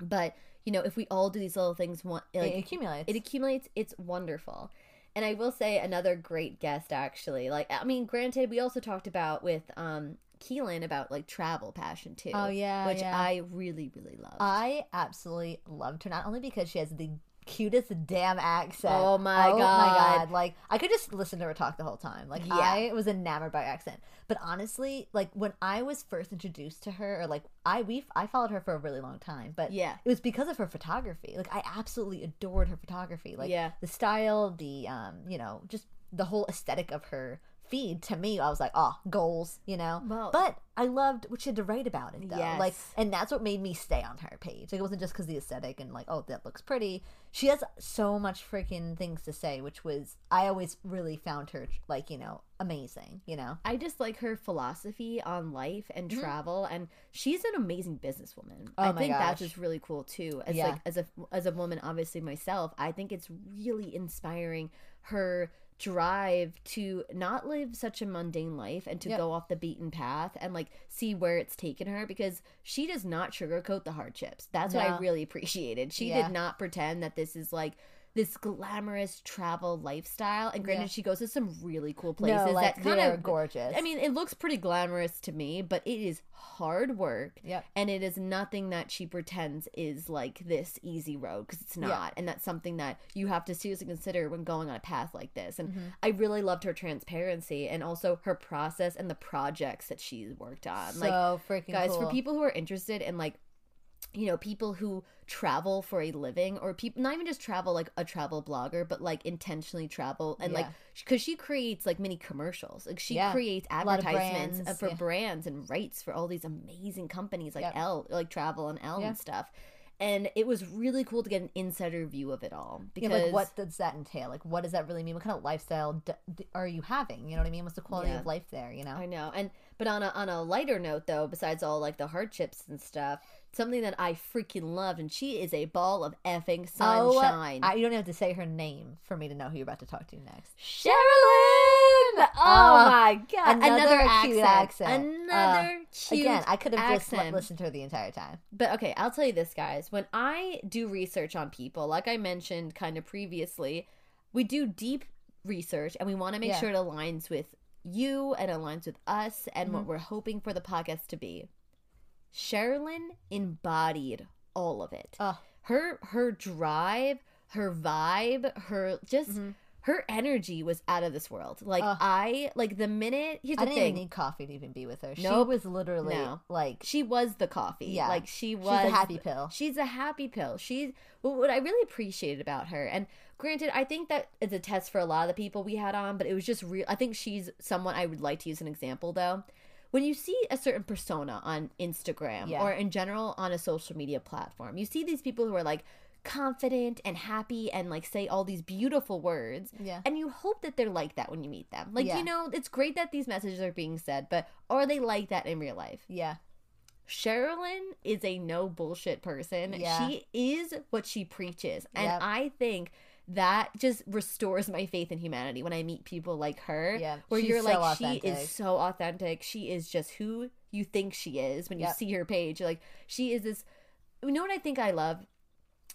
A: But you know, if we all do these little things, one like
B: it accumulates.
A: it accumulates it's wonderful and i will say another great guest actually like i mean granted we also talked about with um keelan about like travel passion too
B: Oh, yeah,
A: which
B: yeah.
A: i really really love
B: I absolutely loved her, not only because she has the cutest damn accent.
A: Oh my
B: my
A: God.
B: god! Like I could just listen to her talk the whole time. Like
A: Yeah.
B: I was enamored by her accent. But honestly, like when I was first introduced to her, or like I we I followed her for a really long time, but
A: Yeah.
B: it was because of her photography. Like I absolutely adored her photography. Like
A: Yeah.
B: the style, the um, you know, just the whole aesthetic of her feed to me i was like oh goals you know
A: Well-
B: but i loved what she had to write about it though like and that's what made me stay on her page. Like it wasn't just because the aesthetic and like, oh, that looks pretty. She has so much freaking things to say, which was I always really found her like you know amazing. You know,
A: I just like her philosophy on life and travel, and she's an amazing businesswoman.
B: Mm-hmm. Oh
A: I
B: my
A: think that's just really cool too. As
B: Yeah.
A: like as a as a woman, obviously myself, I think it's really inspiring her drive to not live such a mundane life and to
B: Yep.
A: go off the beaten path and like see where it's taken her because she does not sugarcoat the hardships. That's what I really appreciated. She
B: Yeah.
A: did not pretend that this is like this glamorous travel lifestyle. And granted,
B: Yeah.
A: she goes to some really cool places
B: no, like
A: that kind of
B: gorgeous.
A: I mean, it looks pretty glamorous to me, but it is hard work.
B: Yep.
A: And it is nothing that she pretends is like this easy road because it's not. And that's something that you have to seriously consider when going on a path like this. And
B: Mm-hmm.
A: I really loved her transparency and also her process and the projects that she's worked on.
B: so
A: like,
B: freaking
A: guys,
B: cool.
A: for people who are interested in like, you know, people who travel for a living or people not even just travel like a travel blogger, but like intentionally travel and like because she creates like mini commercials. Like she
B: Yeah.
A: creates advertisements uh,
B: brands,
A: for
B: yeah.
A: brands and writes for all these amazing companies like
B: Yep.
A: L, like travel and L
B: Yeah.
A: and stuff. And it was really cool to get an insider view of it all
B: Yeah,
A: because
B: like what does that entail? Like what does that really mean? What kind of lifestyle d- d- are you having? You know what I mean? What's the quality
A: Yeah.
B: of life there? You know?
A: I know. And but on a on a lighter note though, besides all like the hardships and stuff, something that I freaking loved, and she is a ball of effing oh, sunshine.
B: Oh, I, you don't have to say her name for me to know who you're about to talk to next.
A: Sherilyn! Oh my god!
B: another
A: Another,
B: cute
A: accent. Another cute
B: Again, I could have just listened to her the entire time.
A: But okay, I'll tell you this, guys. When I do research on people, like I mentioned kind of previously, we do deep research and we want to make
B: Yeah.
A: sure it aligns with you and aligns with us and
B: Mm-hmm.
A: what we're hoping for the podcast to be. Sherilyn embodied all of it.
B: Oh.
A: Her her drive, her vibe, her just
B: Mm-hmm.
A: her energy was out of this world. Like
B: Ugh.
A: I like the minute here's
B: I
A: the
B: didn't need coffee to even be with her. She
A: Nope.
B: was literally
A: No.
B: like
A: she was the coffee.
B: Yeah.
A: Like she
B: she's
A: was
B: a happy pill.
A: She's a happy pill. She's what I really appreciated about her, and granted, I think that is a test for a lot of the people we had on, but it was just real. I think she's someone I would like to use an example though. When you see a certain persona on Instagram
B: Yeah.
A: or in general on a social media platform, you see these people who are like confident and happy and like say all these beautiful words.
B: Yeah.
A: And you hope that they're like that when you meet them. Like,
B: Yeah.
A: you know, it's great that these messages are being said, but are they like that in real life?
B: Yeah.
A: Sherilyn is a no bullshit person.
B: Yeah.
A: She is what she preaches. And
B: Yep.
A: I think that just restores my faith in humanity when I meet people like her.
B: Yeah,
A: Where you're
B: so
A: like, she is so authentic. She is just who you think she is when you
B: Yep.
A: see her page. You're like, she is this. You know what I think I love?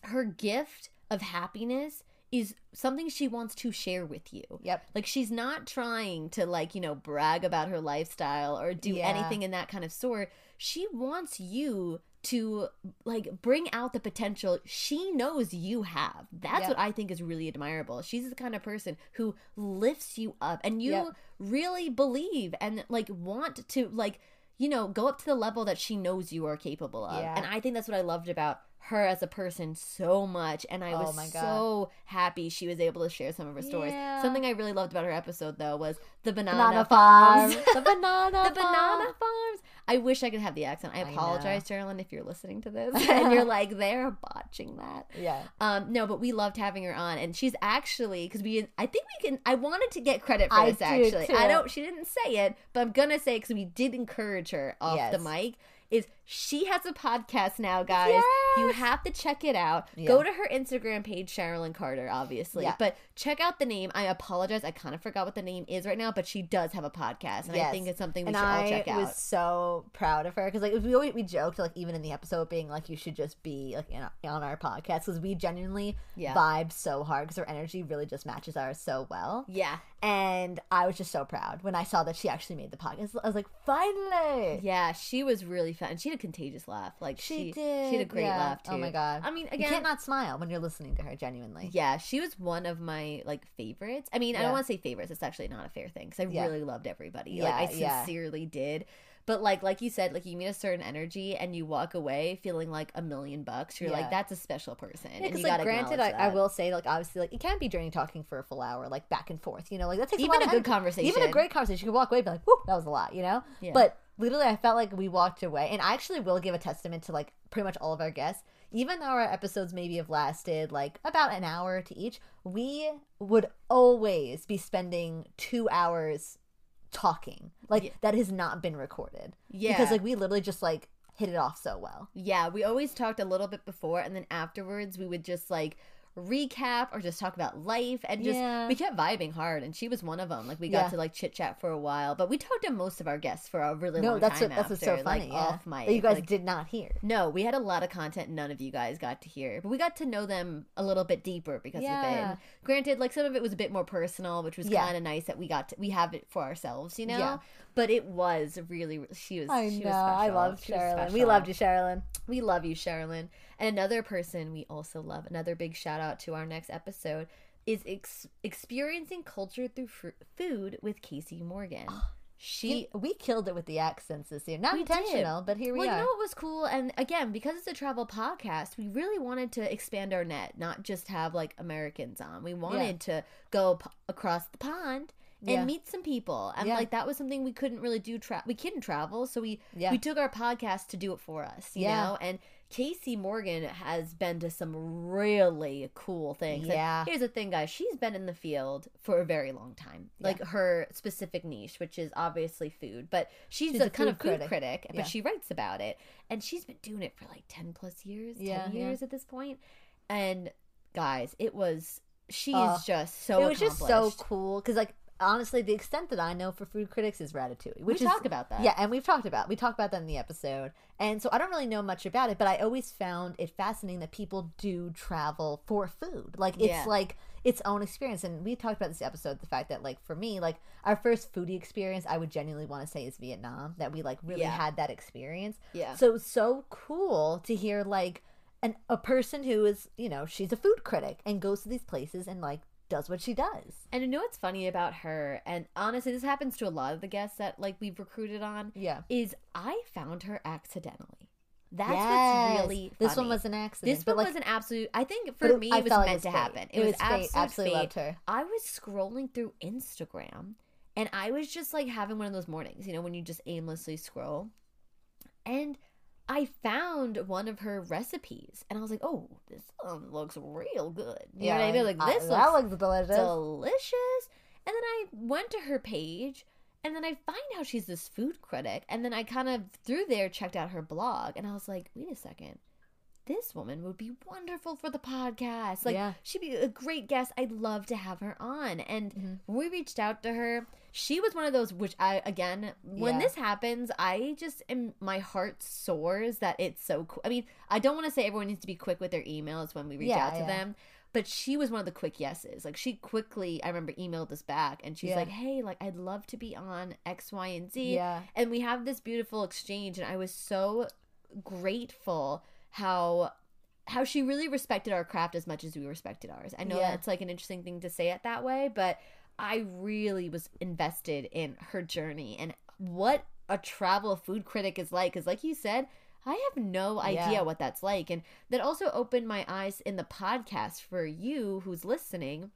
A: Her gift of happiness is something she wants to share with you.
B: Yep.
A: Like she's not trying to like, you know, brag about her lifestyle or do
B: Yeah.
A: anything in that kind of sort. She wants you to like bring out the potential she knows you have. That's
B: Yep.
A: what I think is really admirable. She's the kind of person who lifts you up and you
B: Yep.
A: really believe and like want to like you know go up to the level that she knows you are capable of.
B: Yeah.
A: And I think that's what I loved about her as a person so much and I
B: Oh
A: was so happy she was able to share some of her stories.
B: Yeah.
A: Something I really loved about her episode though was the banana,
B: Banana
A: farms.
B: farm. the banana.
A: the banana farms. I wish I could have the accent. I
B: I
A: apologize, Sherilyn, if you're listening to this and you're like they're botching that.
B: Yeah.
A: Um, no, but we loved having her on, and she's actually because we, I think we can. I wanted to get credit for
B: I
A: this. Actually,
B: too.
A: I don't. She didn't say it, but I'm gonna say because we did encourage her off the mic. Is she has a podcast now, guys? You have to check it out.
B: Yeah.
A: Go to her Instagram page, Sherilyn Carter, obviously.
B: Yeah.
A: But check out the name. I apologize. I kind of forgot what the name is right now, but she does have a podcast, and I think it's something we
B: and
A: should all check out.
B: was so proud of her because like we always we joked like even in the episode being like you should just be like in, on our podcast because we genuinely
A: Yeah.
B: vibe so hard because her energy really just matches ours so well
A: yeah.
B: and I was just so proud when I saw that she actually made the podcast I was like finally
A: Yeah, she was really fun. She had a contagious laugh. Like she,
B: she did
A: She had a great
B: yeah.
A: laugh too.
B: oh my god
A: I mean,
B: you
A: again,
B: can't not smile when you're listening to her genuinely
A: Yeah, she was one of my like favorites. I mean, I don't want to say favorites. It's actually not a fair thing because I
B: Yeah.
A: really loved everybody.
B: Yeah,
A: like I
B: yeah.
A: sincerely did. But like like you said, like you meet a certain energy and you walk away feeling like a million bucks. You're
B: Yeah.
A: like, that's a special person.
B: Yeah,
A: and
B: because
A: you
B: like granted, I, I will say like obviously like it can't be journey talking for a full hour like back and forth. You know, like that takes
A: even
B: a,
A: a good conversation.
B: even a great conversation. You can walk away and be like, "Whoop, that was a lot," you know.
A: Yeah.
B: But literally, I felt like we walked away, and I actually will give a testament to like pretty much all of our guests. Even though our episodes maybe have lasted like about an hour to each, we would always be spending two hours talking. Like
A: Yeah.
B: that has not been recorded.
A: Yeah.
B: because like we literally just like hit it off so well.
A: Yeah, we always talked a little bit before, and then afterwards we would just like recap or just talk about life and just
B: Yeah.
A: we kept vibing hard and she was one of them like we
B: Yeah.
A: got to like chit chat for a while but we talked to most of our guests for a really
B: No,
A: long
B: that's
A: time
B: what that's what's so
A: after,
B: funny.
A: like,
B: yeah.
A: off mic
B: that you guys
A: like,
B: did not hear.
A: no we had a lot of content none of you guys got to hear but we got to know them a little bit deeper because of it and granted like some of it was a bit more personal which was
B: Yeah.
A: kind of nice that we got to we have it for ourselves you know
B: Yeah.
A: but it was really she was
B: I
A: she
B: know.
A: was
B: I
A: special.
B: love
A: She
B: Sherilyn. We loved you, Sherilyn.
A: We love you, Sherilyn. And another person we also love, another big shout out to our next episode, is ex- experiencing culture through fr- food with Casey Morgan. She.
B: We killed it with the accents this year. Not
A: We
B: intentional,
A: did.
B: but here we
A: well,
B: are.
A: you know what was cool? And again, because it's a travel podcast, we really wanted to expand our net, not just have like Americans on. We wanted to go p- across the pond and
B: Yeah.
A: meet some people. And
B: Yeah.
A: like that was something we couldn't really do. Tra- we couldn't travel, so we
B: Yeah.
A: we took our podcast to do it for us. You
B: Yeah.
A: know, and Casey Morgan has been to some really cool things. And
B: Yeah.
A: here's the thing, guys. She's been in the field for a very long time.
B: Yeah.
A: Like her specific niche, which is obviously food, but she's,
B: She's
A: a,
B: a
A: kind of food
B: critic.
A: critic,
B: Yeah.
A: but she writes about it. And she's been doing it for like 10 plus years, 10
B: Yeah, yeah.
A: years at this point. And guys, it was, she
B: Uh,
A: is just so
B: it was just so cool because like honestly, the extent that I know for food critics is Ratatouille, which
A: we
B: is
A: talk about that.
B: yeah, and we've talked about we talked about that in the episode, and so I don't really know much about it, but I always found it fascinating that people do travel for food. Like it's
A: Yeah.
B: like its own experience, and we talked about this episode the fact that like for me, like our first foodie experience, I would genuinely want to say is Vietnam. That we like really
A: Yeah.
B: had that experience.
A: Yeah.
B: So it was so cool to hear like an a person who is you know she's a food critic and goes to these places and like does what she does.
A: And you know what's funny about her, and honestly, this happens to a lot of the guests that like we've recruited on,
B: Yeah.
A: is I found her accidentally. That's
B: Yes.
A: what's really
B: This one was an accident.
A: This one
B: like,
A: was an absolute. I think for
B: it-
A: me,
B: I
A: it was meant to
B: fate.
A: happen. It, was,
B: fate. Absolutely
A: fate.
B: loved her.
A: I was scrolling through Instagram, and I was just like having one of those mornings, you know, when you just aimlessly scroll, and I found one of her recipes, and I was like, "Oh, this one looks real good." You know what I mean? Like
B: I-
A: this
B: that
A: looks
B: looks delicious.
A: delicious. And then I went to her page and then I find out she's this food critic. And then I kind of through there checked out her blog and I was like, wait a second. This woman would be wonderful for the podcast. Like
B: Yeah.
A: she'd be a great guest. I'd love to have her on. And
B: Mhm.
A: when we reached out to her, she was one of those which I again, when
B: Yeah.
A: this happens, I just am my heart soars that it's so cool. I mean, I don't want to say everyone needs to be quick with their emails when we reach
B: Yeah,
A: out to them, but she was one of the quick yeses. Like she quickly, I remember emailed us back and she's
B: Yeah.
A: like, "Hey, like I'd love to be on X, Y, and Z."
B: Yeah.
A: And we have this beautiful exchange, and I was so grateful how how she really respected our craft as much as we respected ours. I know
B: Yeah.
A: that's like an interesting thing to say it that way, but I really was invested in her journey and what a travel food critic is like. Because, like you said, I have no idea
B: Yeah.
A: what that's like. And that also opened my eyes in the podcast for you who's listening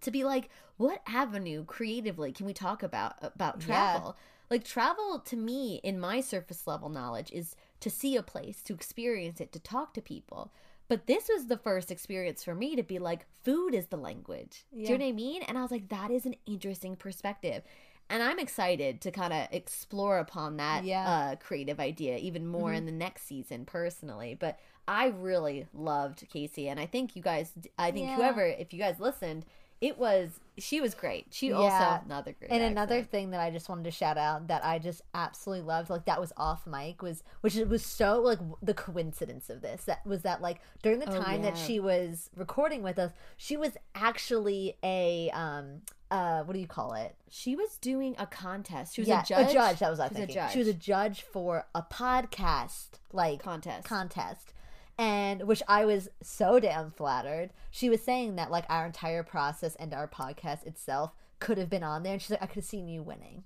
A: to be like, what avenue creatively can we talk about about
B: Yeah.
A: travel? Like travel to me in my surface level knowledge is to see a place, to experience it, to talk to people. But this was the first experience for me to be like, food is the language. Do you know what I mean? And I was like, that is an interesting perspective. And I'm excited to kind of explore upon that
B: Yeah.
A: uh, creative idea even more
B: Mhm.
A: in the next season personally. But I really loved Casey. And I think you guys, I think
B: Yeah.
A: whoever, if you guys listened, it was, she was great. She
B: Yeah.
A: also, another great.
B: And another
A: accent.
B: thing that I just wanted to shout out that I just absolutely loved, like that was off mic, was which it was so like the coincidence of this that was that like during the
A: Oh,
B: time that she was recording with us, she was actually a um uh what do you call it?
A: She was doing a contest. She was
B: yeah,
A: a judge.
B: A judge. That was I
A: She was a
B: thinking. She was a judge for a podcast like
A: contest.
B: contest and which I was so damn flattered. She was saying that like our entire process and our podcast itself could have been on there, and she's like, I could have seen you winning,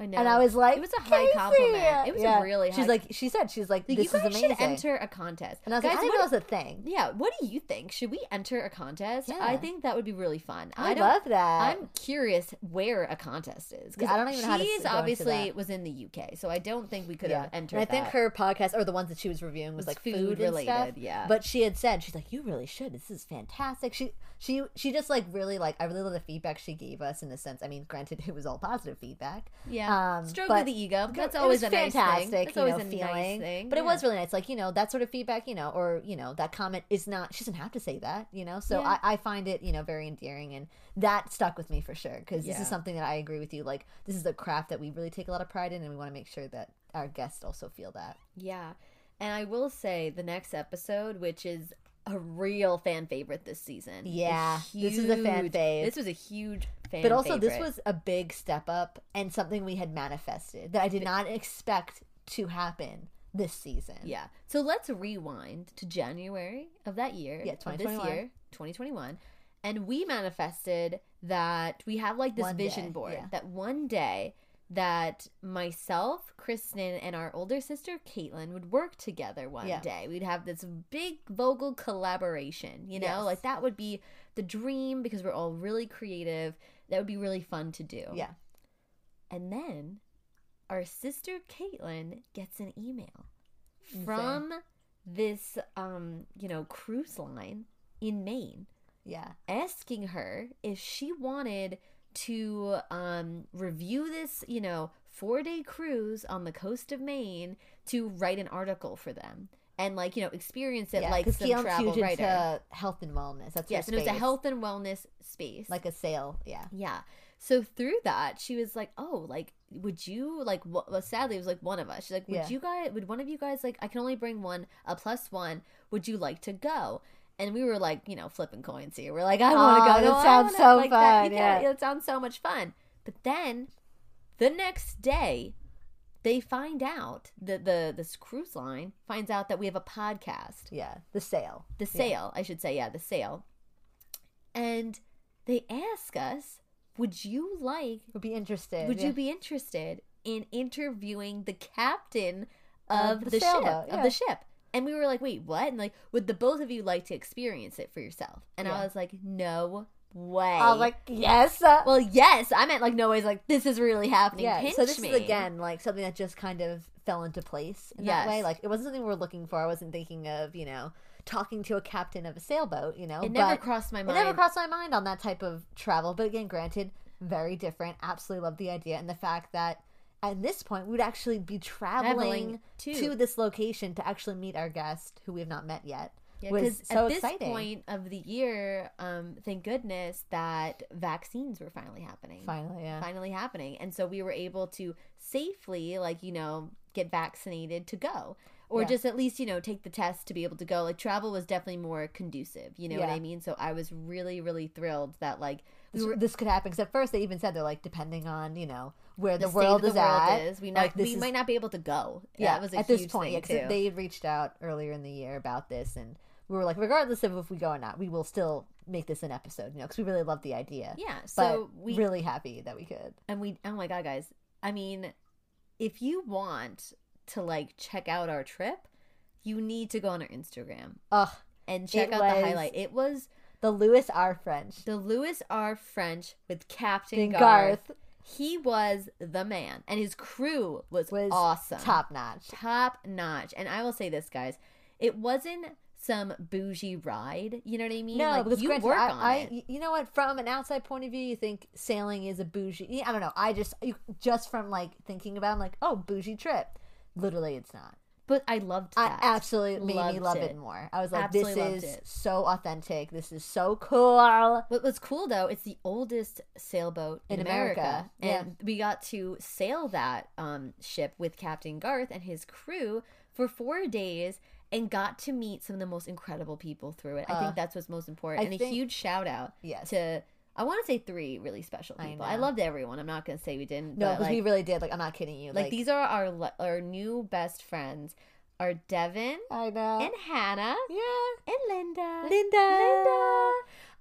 A: I know.
B: and I was like,
A: it was a high
B: "Casey!"
A: compliment. It was
B: Yeah.
A: a really.
B: She's like, she said, she's like, this
A: you
B: is
A: guys
B: amazing.
A: should enter a contest.
B: and I was
A: guys,
B: like, I know it was a thing.
A: Yeah, what do you think? Should we enter a contest?
B: Yeah.
A: I think that would be really fun.
B: I,
A: don't,
B: love that.
A: I'm curious where a contest is
B: because I don't even know how to
A: is obviously
B: that.
A: was in the UK, so I don't think we could
B: yeah,
A: have entered.
B: and I think
A: that.
B: her podcast or the ones that she was reviewing was,
A: Was
B: like
A: food
B: food,
A: related,
B: related.
A: yeah.
B: But she had said she's like, you really should. This is fantastic. She she she just like really like I really love the feedback she gave us in the sense. I mean, granted, it was all positive feedback.
A: yeah,
B: um,
A: stroke of the ego. That's always a nice
B: fantastic,
A: thing. That's always
B: know,
A: a
B: feeling.
A: nice thing.
B: But it was really nice. Like, you know, that sort of feedback, you know, or, you know, that comment is not, she doesn't have to say that, you know? So
A: Yeah.
B: I, I find it, you know, very endearing. And that stuck with me for sure. Because this
A: Yeah.
B: is something that I agree with you. Like, this is a craft that we really take a lot of pride in. And we want to make sure that our guests also feel that.
A: Yeah. And I will say the next episode, which is a real fan favorite this season. is
B: Yeah, this is a fan fave.
A: This was a huge fan
B: but also, this was a big step up and something we had manifested that I did not expect to happen this season.
A: Yeah. So let's rewind to January of that year.
B: Yeah,
A: of this
B: 2021.
A: year, 2021. And we manifested that we have like this
B: One
A: vision
B: day,
A: board
B: yeah.
A: that one day that myself, Kristen, and our older sister Caitlin would work together one
B: Yeah.
A: day. We'd have this big Vogel collaboration, you know?
B: Yes.
A: Like that would be the dream because we're all really creative. That would be really fun to do.
B: Yeah.
A: And then our sister Caitlin gets an email
B: Insane.
A: from this um, you know, cruise line in Maine
B: Yeah.
A: asking her if she wanted to um review this, you know, 4-day cruise on the coast of Maine to write an article for them. And like you know experience it
B: Yeah,
A: like some
B: Keon's
A: travel
B: huge
A: writer.
B: into health and wellness. That's
A: yes, and it was a health and wellness space.
B: like a sail. Yeah,
A: Yeah. So through that, she was like, "Oh, like, would you like?" Well, sadly, it was like one of us. She's like, "Would
B: Yeah.
A: you guys? Would one of you guys like? I can only bring one, a plus one. Would you like to go?" And we were like, you know, flipping coins here. We're like, "I want to
B: Aw,
A: go."
B: that
A: No,
B: sounds
A: wanna-
B: so
A: like, that-
B: fun,
A: yeah,
B: yeah.
A: it sounds so much fun. But then, the next day, they find out that the this cruise line finds out that we have a podcast
B: yeah, the sail.
A: the
B: Yeah.
A: i should say yeah the sail and they ask us would you like
B: Would be interested.
A: would
B: yeah.
A: you be interested in interviewing the captain
B: Of
A: of
B: the
A: the, ship
B: sailboat,
A: of the ship and we were like wait what and like would the both of you like to experience it for yourself and
B: Yeah.
A: i was like no way
B: I was like, yes. uh,
A: well yes i meant like no ways like this is really happening
B: yeah.
A: Pinch
B: So this
A: me.
B: is again like something that just kind of fell into place in that way. Like it wasn't something we were looking for. I wasn't thinking of you know talking to a captain of a sailboat. You know,
A: it never crossed my
B: it
A: mind
B: never crossed my mind on that type of travel. But again, granted, very different. Absolutely love the idea and the fact that. At this point, we'd actually be traveling,
A: Traveling
B: to.
A: to-
B: this location to actually meet our guest, who we have not met yet.
A: Yeah,
B: was
A: because
B: so
A: at this
B: exciting.
A: point of the year, um, thank goodness that vaccines were finally happening.
B: Finally, yeah.
A: Finally happening. And so we were able to safely, like, you know, get vaccinated to go. Or
B: Yeah.
A: just at least, you know, take the test to be able to go. Like, travel was definitely more conducive. You know what I mean? So I was really, really thrilled that, like,
B: this, this could happen. Because at first they even said they're like, depending on you know where the,
A: state
B: world
A: of
B: is
A: world
B: at,
A: is. We,
B: like,
A: not,
B: this
A: we
B: is-
A: might not be able to go.
B: yeah,
A: that was a
B: at
A: huge
B: this point,
A: thing,
B: yeah, they had reached out earlier in the year about this, and we were like, regardless of if we go or not, we will still make this an episode, you know, because we really love the idea.
A: yeah. So we
B: really happy that we could.
A: and we oh my god guys i mean if you want to like check out our trip you need to go on our instagram
B: Ugh,
A: and check out
B: was-
A: the highlight it was
B: the Lewis R. French,
A: the lewis r french with captain garth.
B: Garth
A: he was the man and his crew was,
B: was
A: awesome
B: top notch.
A: top notch and i will say this guys it wasn't some bougie ride you know what i mean
B: No,
A: like
B: because
A: you
B: granted,
A: work
B: I,
A: on
B: I,
A: it
B: you know what? From an outside point of view, you think sailing is a bougie. I don't know. I just, you, just from like thinking about, it, I'm like, oh, bougie trip. Literally, it's not.
A: but i loved
B: I
A: that
B: absolutely made me love it.
A: it.
B: more. I was like,
A: Absolutely
B: this is so authentic. This is so cool.
A: What was cool though, it's the oldest sailboat in,
B: In
A: America,
B: America,
A: and we got to sail that um, ship with Captain Garth and his crew for four days, and got to meet some of the most incredible people through it. I
B: Uh,
A: think that's what's most important,
B: I
A: and a huge shout out
B: Yes.
A: to. I want to say three really special people. I,
B: know.
A: loved everyone. I'm not gonna say we didn't.
B: No, because
A: like,
B: we really did. Like, I'm not kidding you.
A: like
B: Like,
A: these are our our new best friends, are Devin
B: I know.
A: and Hannah
B: yeah.
A: and Linda.
B: Linda.
A: Linda.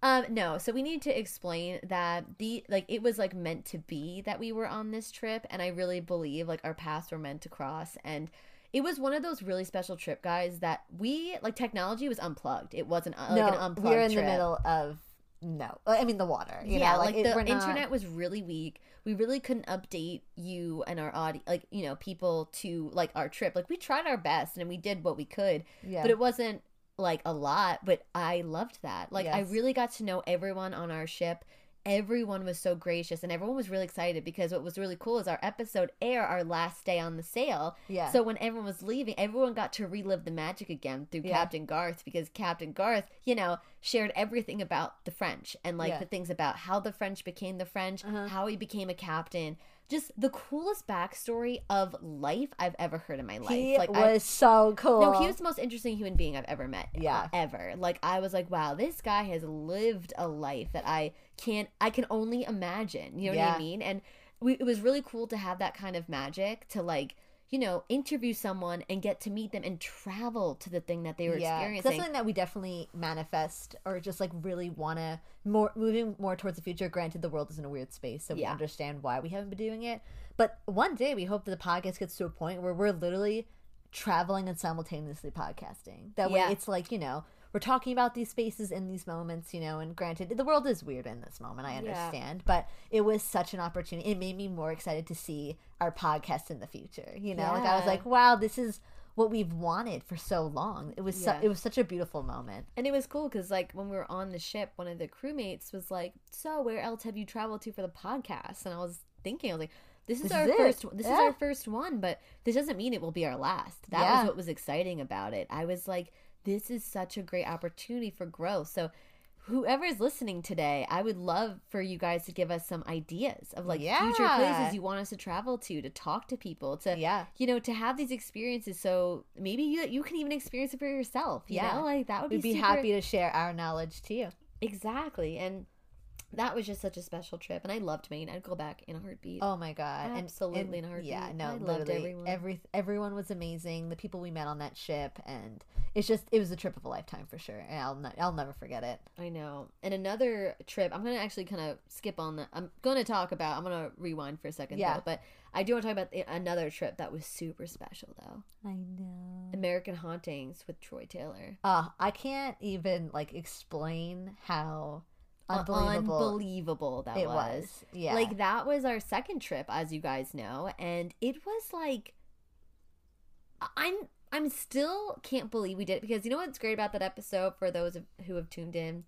A: Um, no, so we need to explain that the like it was like meant to be that we were on this trip, and I really believe like our paths were meant to cross, and it was one of those really special trip guys that we like technology was unplugged. It wasn't uh, like an unplugged.
B: we're in
A: trip.
B: the middle of no. I mean, the water. You
A: yeah,
B: know,
A: like,
B: it-
A: the
B: we're not-
A: internet was really weak. We really couldn't update you and our audience, like you know, people to like our trip. Like we tried our best and we did what we could,
B: Yeah.
A: but it wasn't like a lot but i loved that like i really got to know everyone on our ship everyone was so gracious and everyone was really excited because what was really cool is our episode air our last day on the sail
B: yeah.
A: so when everyone was leaving everyone got to relive the magic again through
B: Yeah.
A: captain garth because captain garth you know shared everything about the french and like
B: Yeah.
A: the things about how the french became the french
B: Uh-huh.
A: how he became a captain just the coolest backstory of life i've ever heard in my life
B: he
A: like I-
B: was so cool.
A: no, he was the most interesting human being I've ever met.
B: Yeah.
A: uh, ever. Like I was like, wow, this guy has lived a life that I can't, I can only imagine. You know what I mean? And we, it was really cool to have that kind of magic to like, you know, interview someone and get to meet them and travel to the thing that they were
B: That's
A: experiencing.
B: That's something that we definitely manifest or just like really want to more moving more towards the future. Granted, the world is in a weird space, so we understand why we haven't been doing it. But one day, we hope that the podcast gets to a point where we're literally traveling and simultaneously podcasting. That way,
A: Yeah.
B: it's like you know we're talking about these spaces in these moments, you know. And granted, the world is weird in this moment. I
A: Yeah.
B: understand, but it was such an opportunity. It made me more excited to see our podcast in the future. You know, like I was like, wow, this is what we've wanted for so long. It was su- it was such a beautiful moment.
A: and it was cool because like when we were on the ship, one of the crewmates was like, "So where else have you traveled to for the podcast?" And I was thinking, I was like, this is
B: This
A: our
B: is
A: first this is our first one, but this doesn't mean it will be our last. That
B: Yeah.
A: was what was exciting about it. I was like, this is such a great opportunity for growth. So whoever is listening today, I would love for you guys to give us some ideas of like future places you want us to travel to, to talk to people, to
B: Yeah.
A: you know, to have these experiences. So maybe you you can even experience it for yourself. You
B: Yeah.
A: know, like that would be
B: We'd be
A: super-
B: happy to share our knowledge to you.
A: Exactly, and that was just such a special trip, and I loved Maine. I'd go back in a heartbeat.
B: Oh my god! And-
A: Absolutely in a
B: and, Yeah, no,
A: I loved everyone.
B: every everyone was amazing. The people we met on that ship, and it's just it was a trip of a lifetime for sure. And I'll I'll never forget it.
A: I know. And another trip, I'm going to actually kind of skip on the. I'm going to talk about, I'm going to rewind for a second,
B: Yeah.
A: though. But I do want to talk about the, another trip that was super special, though
B: I know.
A: American Hauntings with Troy Taylor.
B: Uh, I can't even like explain how
A: Uh,
B: unbelievable
A: Unbelievable that
B: it
A: was.
B: was. Yeah,
A: Like, that was our second trip, as you guys know. And it was like. I'm. I'm still can't believe we did it because you know what's great about that episode for those of, who have tuned in?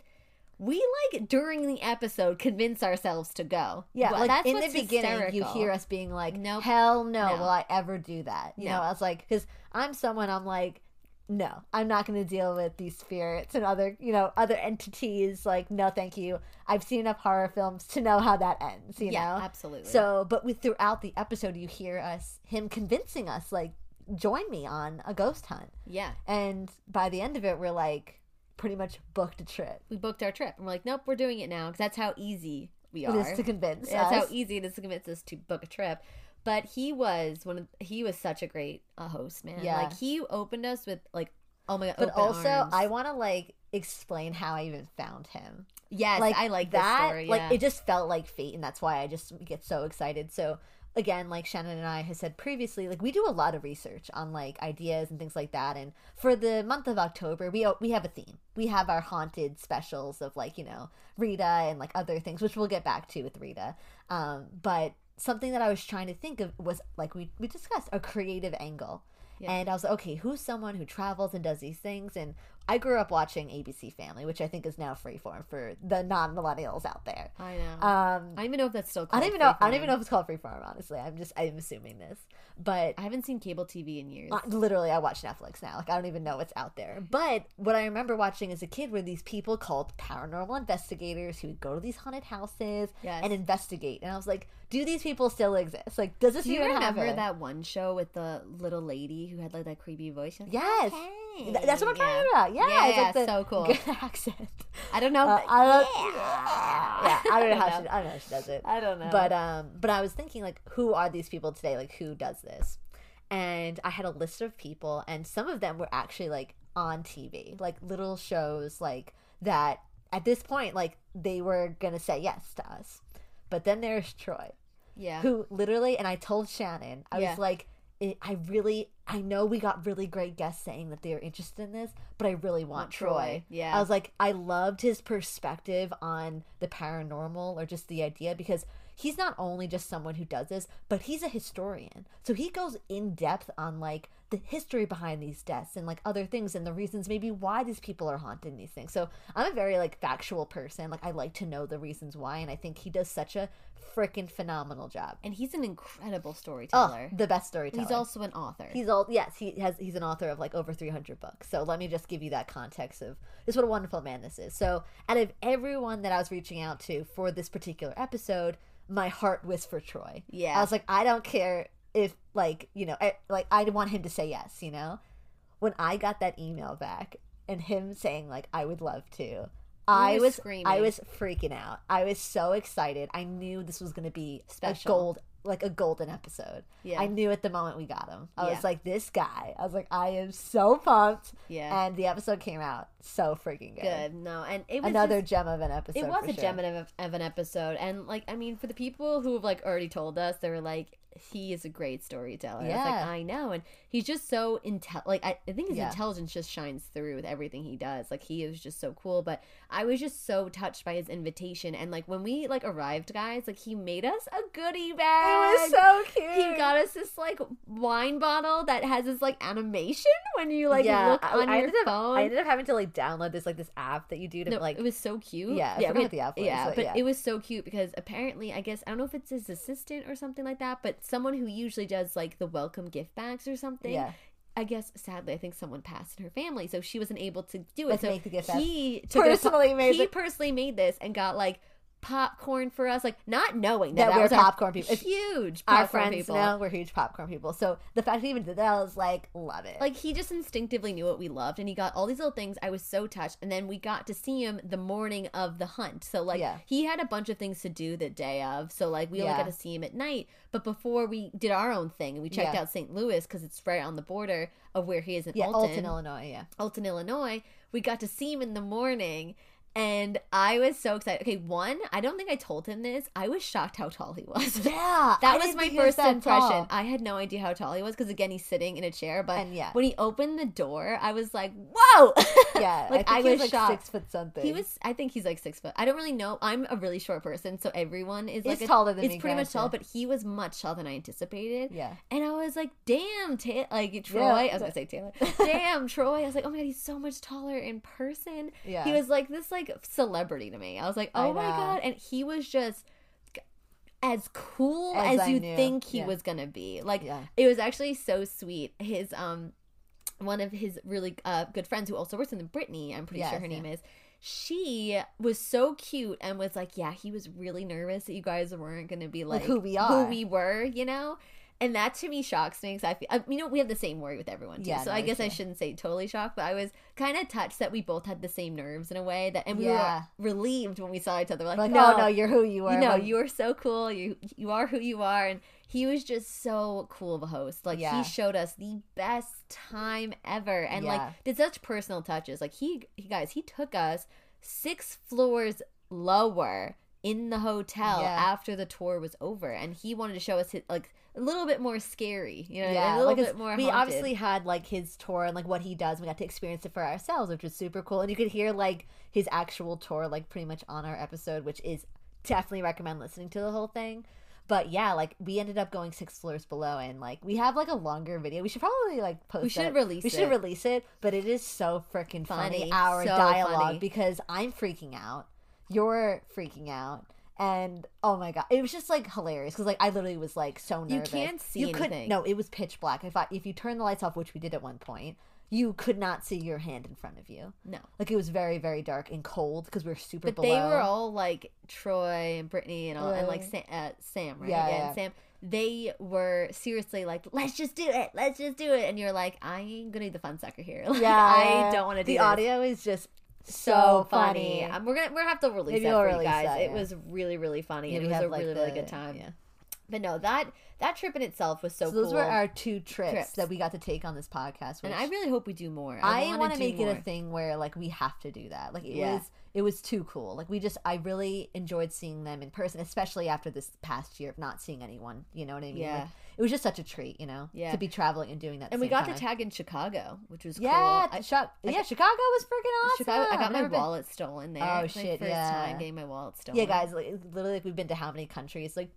A: We like during the episode convince ourselves to go.
B: Yeah,
A: Well,
B: like
A: that's
B: in the beginning, you hear us being like,
A: Nope.
B: "Hell no,
A: No.
B: will I ever do that?" You
A: No.
B: know, I was like, because I'm someone, I'm like, no, I'm not going to deal with these spirits and other, you know, other entities. Like, no, thank you. I've seen enough horror films to know how that ends. You
A: yeah,
B: know,
A: absolutely.
B: so, but with throughout the episode, you hear us him convincing us, like, join me on a ghost hunt,
A: yeah,
B: and by the end of it, we're like, pretty much booked a trip.
A: we booked our trip and we're like, nope, we're doing it now because that's how easy we are.
B: is to convince
A: That's how easy it is to convince us to book a trip. But he was one of he was such a great uh, host, man.
B: Yeah.
A: Like he opened us with like, oh my god,
B: but also,
A: arms.
B: I want to like explain how I even found him.
A: yes, I like
B: that.
A: Story,
B: Like
A: yeah.
B: it just felt like fate, and that's why I just get so excited. So again, like Shannon and I have said previously, like we do a lot of research on like ideas and things like that. And for the month of October, we we have a theme. We have our haunted specials of like you know Rita and like other things, which we'll get back to with Rita. Um, but something that I was trying to think of was like we we discussed a creative angle.
A: Yeah.
B: And I was like, okay, who's someone who travels and does these things? And I grew up watching ABC Family, which I think is now freeform for the non millennials out there.
A: I know.
B: Um,
A: I don't even know if that's still.
B: I don't even know. I don't even know if it's called freeform. Honestly, I'm just I'm assuming this, but
A: I haven't seen cable TV in years.
B: literally, I watch Netflix now. Like I don't even know what's out there. But what I remember watching as a kid were these people called paranormal investigators who would go to these haunted houses
A: Yes.
B: and investigate. And I was like, do these people still exist? Like, does this
A: Do you
B: even have
A: remember that one show with the little lady who had like that creepy voice? Like,
B: Yes.
A: "Hey."
B: That's what I'm
A: Yeah.
B: talking about. Yeah,
A: Yeah,
B: it's like
A: so cool.
B: good accent.
A: I don't know.
B: Uh, I don't.
A: yeah.
B: Yeah, I don't know how she. I don't know how she does it.
A: I don't know.
B: But um, but I was thinking like, who are these people today? Like, who does this? And I had a list of people, and some of them were actually like on TV, like little shows, like that. At this point, like they were gonna say yes to us. But then there's Troy,
A: yeah.
B: who literally, and I told Shannon, I
A: Yeah.
B: was like, it, I really, I know we got really great guests saying that they are interested in this, but I really want,
A: Want
B: Troy.
A: Troy, yeah.
B: I was like, I loved his perspective on the paranormal or just the idea because he's not only just someone who does this, but he's a historian. So he goes in depth on like the history behind these deaths and like other things and the reasons maybe why these people are haunting these things. So I'm a very like factual person. Like I like to know the reasons why, and I think he does such a freaking phenomenal job.
A: and he's an incredible
B: Oh,
A: storyteller.
B: the best storyteller.
A: he's also an author.
B: He's all yes. He has. He's an author of like over three hundred books. So let me just give you that context of just what a wonderful man this is. So out of everyone that I was reaching out to for this particular episode, my heart was for Troy.
A: Yeah.
B: I was like, I don't care if like you know, I, like I want him to say yes. You know, when I got that email back and him saying like I would love to. I was
A: screaming.
B: I was freaking out. I was so excited. I knew this was going to be
A: Special.
B: a gold like a golden episode.
A: Yeah.
B: I knew at the moment we got him. I
A: Yeah.
B: was like, this guy. I was like, I am so pumped.
A: yeah.
B: And the episode came out so freaking good.
A: Good. No, and it was
B: Another
A: just-
B: gem of an episode.
A: it was a
B: sure.
A: gem of, of an episode, and like I mean, for the people who have like already told us, they were like, he is a great storyteller. I was like,
B: Yeah.
A: I know, and he's just so intel. Like I, I think his
B: Yeah.
A: intelligence just shines through with everything he does. Like he is just so cool. But I was just so touched by his invitation, and like when we like arrived, guys, like he made us a goodie bag.
B: Was so cute.
A: He got us this like wine bottle that has this like animation when you like look
B: I-
A: on
B: I
A: your
B: ended up,
A: phone.
B: I ended up having to like download this like this app that you do to
A: No,
B: like
A: it was so cute.
B: Yeah, I
A: yeah,
B: forgot the app was,
A: Yeah,
B: but
A: but
B: yeah.
A: it was so cute because apparently, I guess I don't know if it's his assistant or something like that, but someone who usually does like the welcome gift bags or something.
B: yeah.
A: I guess sadly, I think someone passed in her family, so she wasn't able to do it. So
B: the gift
A: he it
B: Personally made
A: he
B: the-
A: personally made this and got like popcorn for us, like not knowing that,
B: That
A: that
B: we're
A: our
B: popcorn people.
A: Huge
B: Our
A: popcorn
B: friends
A: people.
B: know we're huge popcorn people. So the fact that he even did that, I was like, love it.
A: Like he just instinctively knew what we loved, and he got all these little things. I was so touched, and then we got to see him the morning of the hunt. So like
B: Yeah.
A: he had a bunch of things to do the day of. So like we only got to see him at night. But before we did our own thing, and we checked
B: Yeah.
A: out St. Louis because it's right on the border of where he is in
B: yeah,
A: Alton,
B: Alton, Illinois. Yeah.
A: Alton, Illinois. We got to see him in the morning. And I was so excited. Okay, one, I don't think I told him this. I was shocked how tall he was.
B: Yeah,
A: That
B: I
A: was my
B: he was
A: first impression.
B: tall.
A: I had no idea how tall he was because again he's sitting in a chair. But
B: And yeah.
A: when he opened the door, I was like, "Whoa!"
B: Yeah,
A: like
B: I,
A: I,
B: he
A: was
B: like
A: shocked.
B: six foot something.
A: He was. I think he's like six foot. I don't really know. I'm a really short person, so everyone is like
B: He's
A: a-
B: taller than
A: is
B: me,
A: pretty much tall. But he was much taller than I anticipated.
B: Yeah.
A: And I was like, "Damn, Ta- like Troy."
B: Yeah.
A: I was gonna say Taylor. Damn, Troy. I was like, "Oh my god, he's so much taller in person."
B: Yeah.
A: He was like this like celebrity to me. I was like, "Oh my god!" And he was just as cool
B: As
A: as, you
B: knew.
A: think he
B: Yeah.
A: was gonna be. Like
B: Yeah.
A: it was actually so sweet. His um one of his really uh good friends who also works in the Brittany, I'm pretty
B: Yes,
A: sure her
B: yeah.
A: name is. She was so cute and was like, Yeah, he was really nervous that you guys weren't gonna be like,
B: Like who we are, Who
A: we were, you know? And that to me shocks me because I feel, uh, you know, we have the same worry with everyone too.
B: Yeah,
A: so
B: no,
A: I guess I shouldn't say totally shocked, but I was kind of touched that we both had the same nerves in a way that, and we
B: Yeah.
A: were relieved when we saw each other. We're like,
B: like,
A: no,
B: no, no, you're who you are.
A: you know, you are so cool. You you are who you are, and he was just so cool of a host. Like
B: Yeah.
A: he showed us the best time ever, and
B: Yeah.
A: like did such personal touches. Like he, he guys, he took us six floors lower in the hotel after the tour was over, and he wanted to show us his, like a little bit more scary. You know,
B: yeah,
A: a little
B: like,
A: bit more.
B: We
A: haunted.
B: obviously had like his tour and like what he does. We got to experience it for ourselves, which was super cool. And you could hear like his actual tour, like pretty much on our episode, which is definitely recommend listening to the whole thing. But yeah, like we ended up going six floors below, and like we have like a longer video. We should probably like post.
A: We should
B: that.
A: release
B: We should
A: it.
B: release it, but it is so freaking funny.
A: Funny,
B: Our
A: so
B: dialogue
A: funny.
B: because I'm freaking out, you're freaking out, and oh my god, it was just like hilarious because like I literally was like so nervous.
A: You can't see
B: You couldn't. No, it was pitch black. If I, if you turn the lights off, which we did at one point, you could not see your hand in front of you.
A: no.
B: Like it was very very dark and cold because we were super.
A: But
B: below.
A: they were all like Troy and Brittany and all, and like Sam, uh, Sam right?
B: yeah,
A: and
B: yeah.
A: Sam. They were seriously like, "Let's just do it, let's just do it," and you're like, "I ain't gonna be the fun sucker here. Like,
B: Yeah,
A: I don't want to do it.
B: The
A: this.
B: audio is just
A: so funny. Um, we're gonna we're gonna have to release
B: Maybe
A: that for you guys.
B: that,
A: It was really really funny
B: Yeah,
A: and it was
B: have,
A: a
B: like,
A: really really good time.
B: yeah.
A: But no, that that trip in itself was so,
B: So those
A: cool.
B: were our two trips,
A: Trips.
B: that we got to take on this podcast.
A: and I really hope we do more.
B: I,
A: wanna
B: want to make it a thing where like we have to do that. Like it
A: Yeah.
B: was it was too cool. Like we just I really enjoyed seeing them in person, especially after this past year of not seeing anyone. You know what I mean?
A: Yeah.
B: Like, it was just such a treat, you know,
A: Yeah.
B: to be traveling and doing that. at the
A: And we got
B: time.
A: to tag in Chicago, which was
B: Yeah,
A: cool. I-
B: yeah, Chicago was freaking awesome.
A: Chicago. I got my
B: been-
A: wallet stolen there.
B: Oh, shit,
A: First
B: yeah.
A: time getting my wallet stolen.
B: Yeah, guys, like, literally, like we've been to how many countries? Like,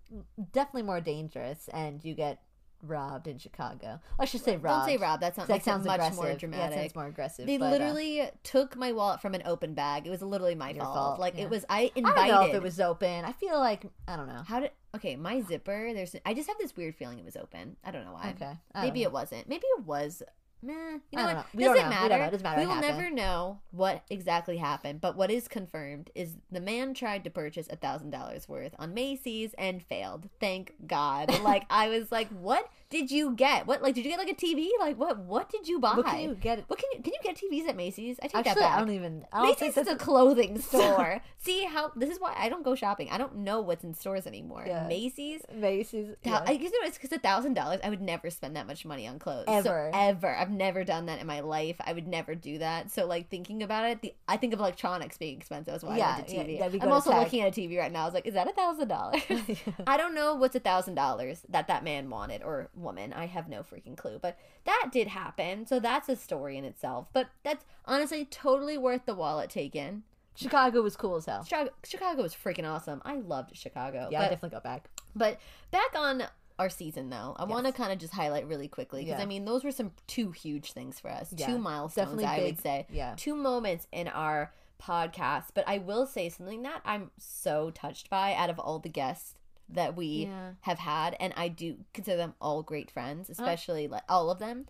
B: definitely more dangerous, and you get robbed in Chicago. I should say
A: Rob.
B: Don't
A: say rob. That sounds,
B: That
A: it
B: sounds
A: much
B: aggressive.
A: more
B: Yeah, it
A: dramatic.
B: sounds more aggressive.
A: they
B: but, uh,
A: literally took my wallet from an open bag. It was literally my fault.
B: fault,
A: Like
B: yeah.
A: it was. I invited.
B: I don't know if it was open. I feel like I don't know.
A: How did? Okay, my zipper. There's. I just have this weird feeling it was open. I don't know why.
B: Okay,
A: Maybe
B: don't
A: it wasn't. Maybe it was. Meh. You know what?
B: know. We
A: Doesn't
B: know.
A: Matter.
B: know. It doesn't matter
A: We will never know what exactly happened. But what is confirmed is the man tried to purchase a thousand dollars worth on Macy's and failed. Thank God. Like I was like, what did you get? What like did you get like a TV? Like what? What did you buy?
B: What can you get?
A: What can you can you get TVs at Macy's? I take
B: Actually,
A: that back.
B: I don't even. I don't
A: Macy's is a clothing store. See how this is why I don't go shopping. I don't know what's in stores anymore.
B: Yeah.
A: Macy's.
B: Macy's. yeah.
A: I guess you know, it's because a thousand dollars. I would never spend that much money on clothes. So,
B: Ever.
A: ever. I've never done that in my life. I would never do that. So like thinking about it, the I think of electronics being expensive. That's why I
B: Yeah,
A: went to TV.
B: yeah,
A: I'm also
B: Tag.
A: looking at a TV right now. I was like, is that a thousand dollars? I don't know what's a thousand dollars that that man wanted or woman. I have no freaking clue. But that did happen. So that's a story in itself. But that's honestly totally worth the wallet taken
B: Chicago was cool as hell.
A: Chicago, Chicago was freaking awesome. I loved Chicago.
B: Yeah,
A: but,
B: I definitely go back.
A: but back on our season though, I want to kind of just highlight really quickly because
B: Yeah.
A: I mean those were some two huge things for us,
B: Yeah,
A: two milestones.
B: definitely
A: I would say,
B: yeah.
A: two moments in our podcast. But I will say something that I'm so touched by out of all the guests that we
B: Yeah.
A: have had, and I do consider them all great friends, uh. especially like all of them.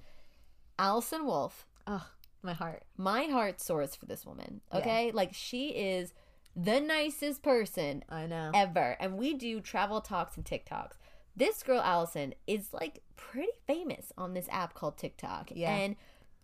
A: Allison Wolf,
B: Oh, my heart.
A: my heart soars for this woman.
B: Yeah.
A: Okay, like she is the nicest person
B: I know.
A: ever. And we do travel talks and TikToks. This girl, Allison, is like pretty famous on this app called TikTok.
B: Yeah.
A: And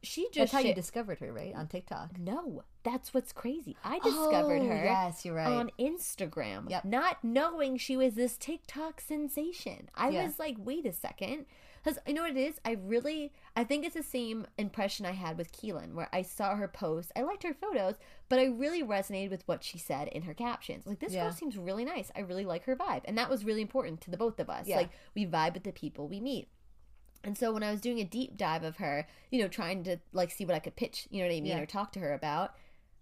A: she
B: That's
A: just
B: how you discovered her, right? On TikTok.
A: No, that's what's crazy. I discovered
B: Oh,
A: her
B: Yes, you're right.
A: on Instagram,
B: Yep.
A: not knowing she was this TikTok sensation. I
B: Yeah.
A: was like, wait a second. Because you know what it is? I really, I think it's the same impression I had with Keelan, where I saw her post. I liked her photos, but I really resonated with what she said in her captions. Like, this
B: Yeah.
A: girl seems really nice. I really like her vibe. And that was really important to the both of us.
B: Yeah.
A: Like, we vibe with the people we meet. And so when I was doing a deep dive of her, you know, trying to like see what I could pitch, you know what I mean,
B: Yeah.
A: or talk to her about,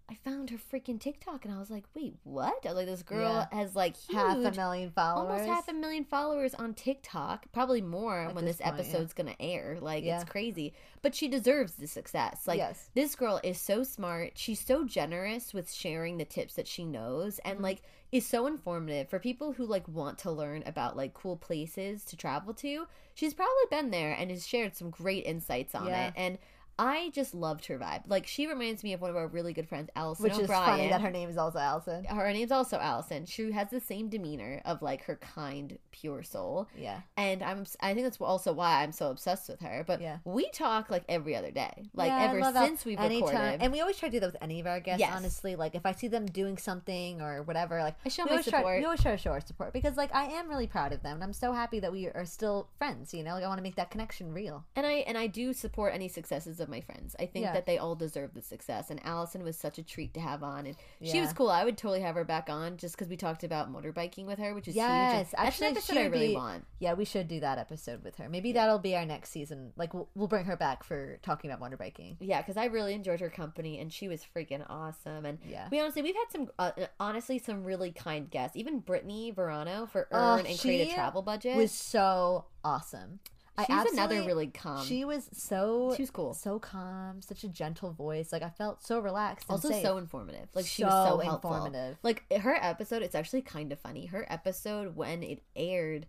A: I found her freaking TikTok and I was like, wait, what? Like, this girl
B: Yeah.
A: has like huge,
B: half a million followers.
A: almost half a million followers on TikTok, probably more
B: At
A: when
B: this
A: this,
B: point, yeah.
A: episode's gonna air. Like,
B: Yeah.
A: it's crazy. But she deserves the success. Like,
B: Yes.
A: this girl is so smart. She's so generous with sharing the tips that she knows and
B: Mm-hmm.
A: like is so informative for people who like want to learn about like cool places to travel to. She's probably been there and has shared some great insights on
B: Yeah.
A: it. And I just loved her vibe. Like she reminds me of one of our really good friends, Allison
B: Which is funny that her name is also Allison.
A: her name's also Allison. She has the same demeanor of like her kind, pure soul.
B: Yeah.
A: And I'm I think that's also why I'm so obsessed with her. But
B: Yeah.
A: we talk like every other day. Like
B: Yeah,
A: ever
B: that.
A: since we've
B: Anytime.
A: recorded.
B: And we always try to do that with any of our guests,
A: Yes.
B: honestly. Like if I see them doing something or whatever, like
A: I show my
B: always try,
A: support.
B: we always try to show our support because like I am really proud of them and I'm so happy that we are still friends, you know? Like I want to make that connection real.
A: And I and I do support any successes of my friends. I think
B: Yeah.
A: that they all deserve the success. And Allison was such a treat to have on, and she was cool. I would totally have her back on just because we talked about motorbiking with her, which is huge.
B: Yes,
A: that's
B: actually,
A: an episode I really
B: be-
A: want.
B: Yeah, we should do that episode with her. Maybe that'll be our next season. Like we'll, we'll bring her back for talking about motorbiking.
A: Yeah, because I really enjoyed her company, and she was freaking awesome. And
B: Yeah.
A: we honestly we've had some uh, honestly some really kind guests. Even Brittany Verano for Earn and Create a Travel Budget.
B: was so awesome. I
A: She's another really calm.
B: She was so
A: She was cool.
B: so calm, such a gentle voice. Like I felt so relaxed. And
A: also
B: safe.
A: so informative. Like she was
B: So
A: so helpful.
B: informative.
A: Like her episode, it's actually kind of funny. Her episode when it aired,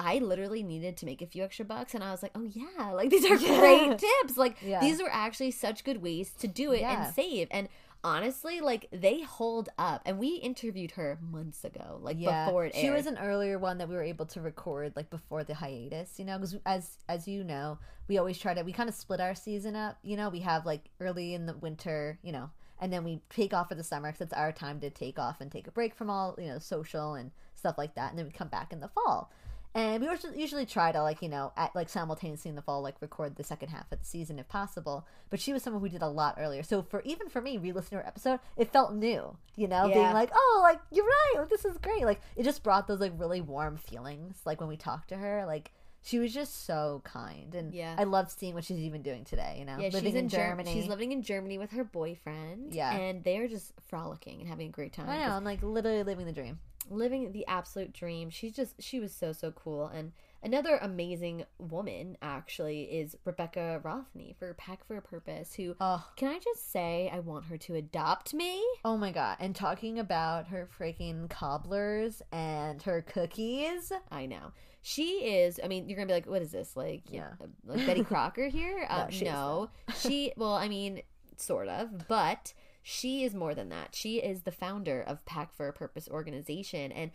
A: I literally needed to make a few extra bucks, and I was like, "Oh yeah, like these are
B: Yeah.
A: great tips. Like
B: Yeah.
A: these were actually such good ways to do it
B: Yeah.
A: and save." And honestly, like they hold up. And we interviewed her months ago, like before it aired.
B: She was an earlier one that we were able to record like before the hiatus, you know, because as as you know, we always try to we kind of split our season up. You know, we have like early in the winter, you know, and then we take off for the summer because it's our time to take off and take a break from all you know social and stuff like that, and then we come back in the fall. And we usually- try to like you know at like simultaneously in the fall like record the second half of the season if possible. But she was someone who did a lot earlier, so for even for me re-listening to her episode, it felt new. You know, being like, oh, like you're right, like this is great. Like it just brought those like really warm feelings. Like when we talked to her, like she was just so kind, and
A: Yeah.
B: I love seeing what she's even doing today. You know,
A: yeah,
B: living
A: she's in, Ger-
B: Germany.
A: She's living in Germany with her boyfriend.
B: Yeah.
A: and they're just frolicking and having a great time.
B: I know, I'm like literally living the dream.
A: Living the absolute dream. She's just she was so so cool and another amazing woman actually is Rebecca Rothey for Pack for a Purpose who
B: Oh,
A: can I just say I want her to adopt me?
B: oh my god! And talking about her freaking cobblers and her cookies.
A: I know. She is I mean you're going to be like what is this like
B: Yeah.
A: like Betty Crocker here? Uh,
B: No, she
A: no. she well I mean sort of, but she is more than that. She is the founder of Pack for a Purpose organization and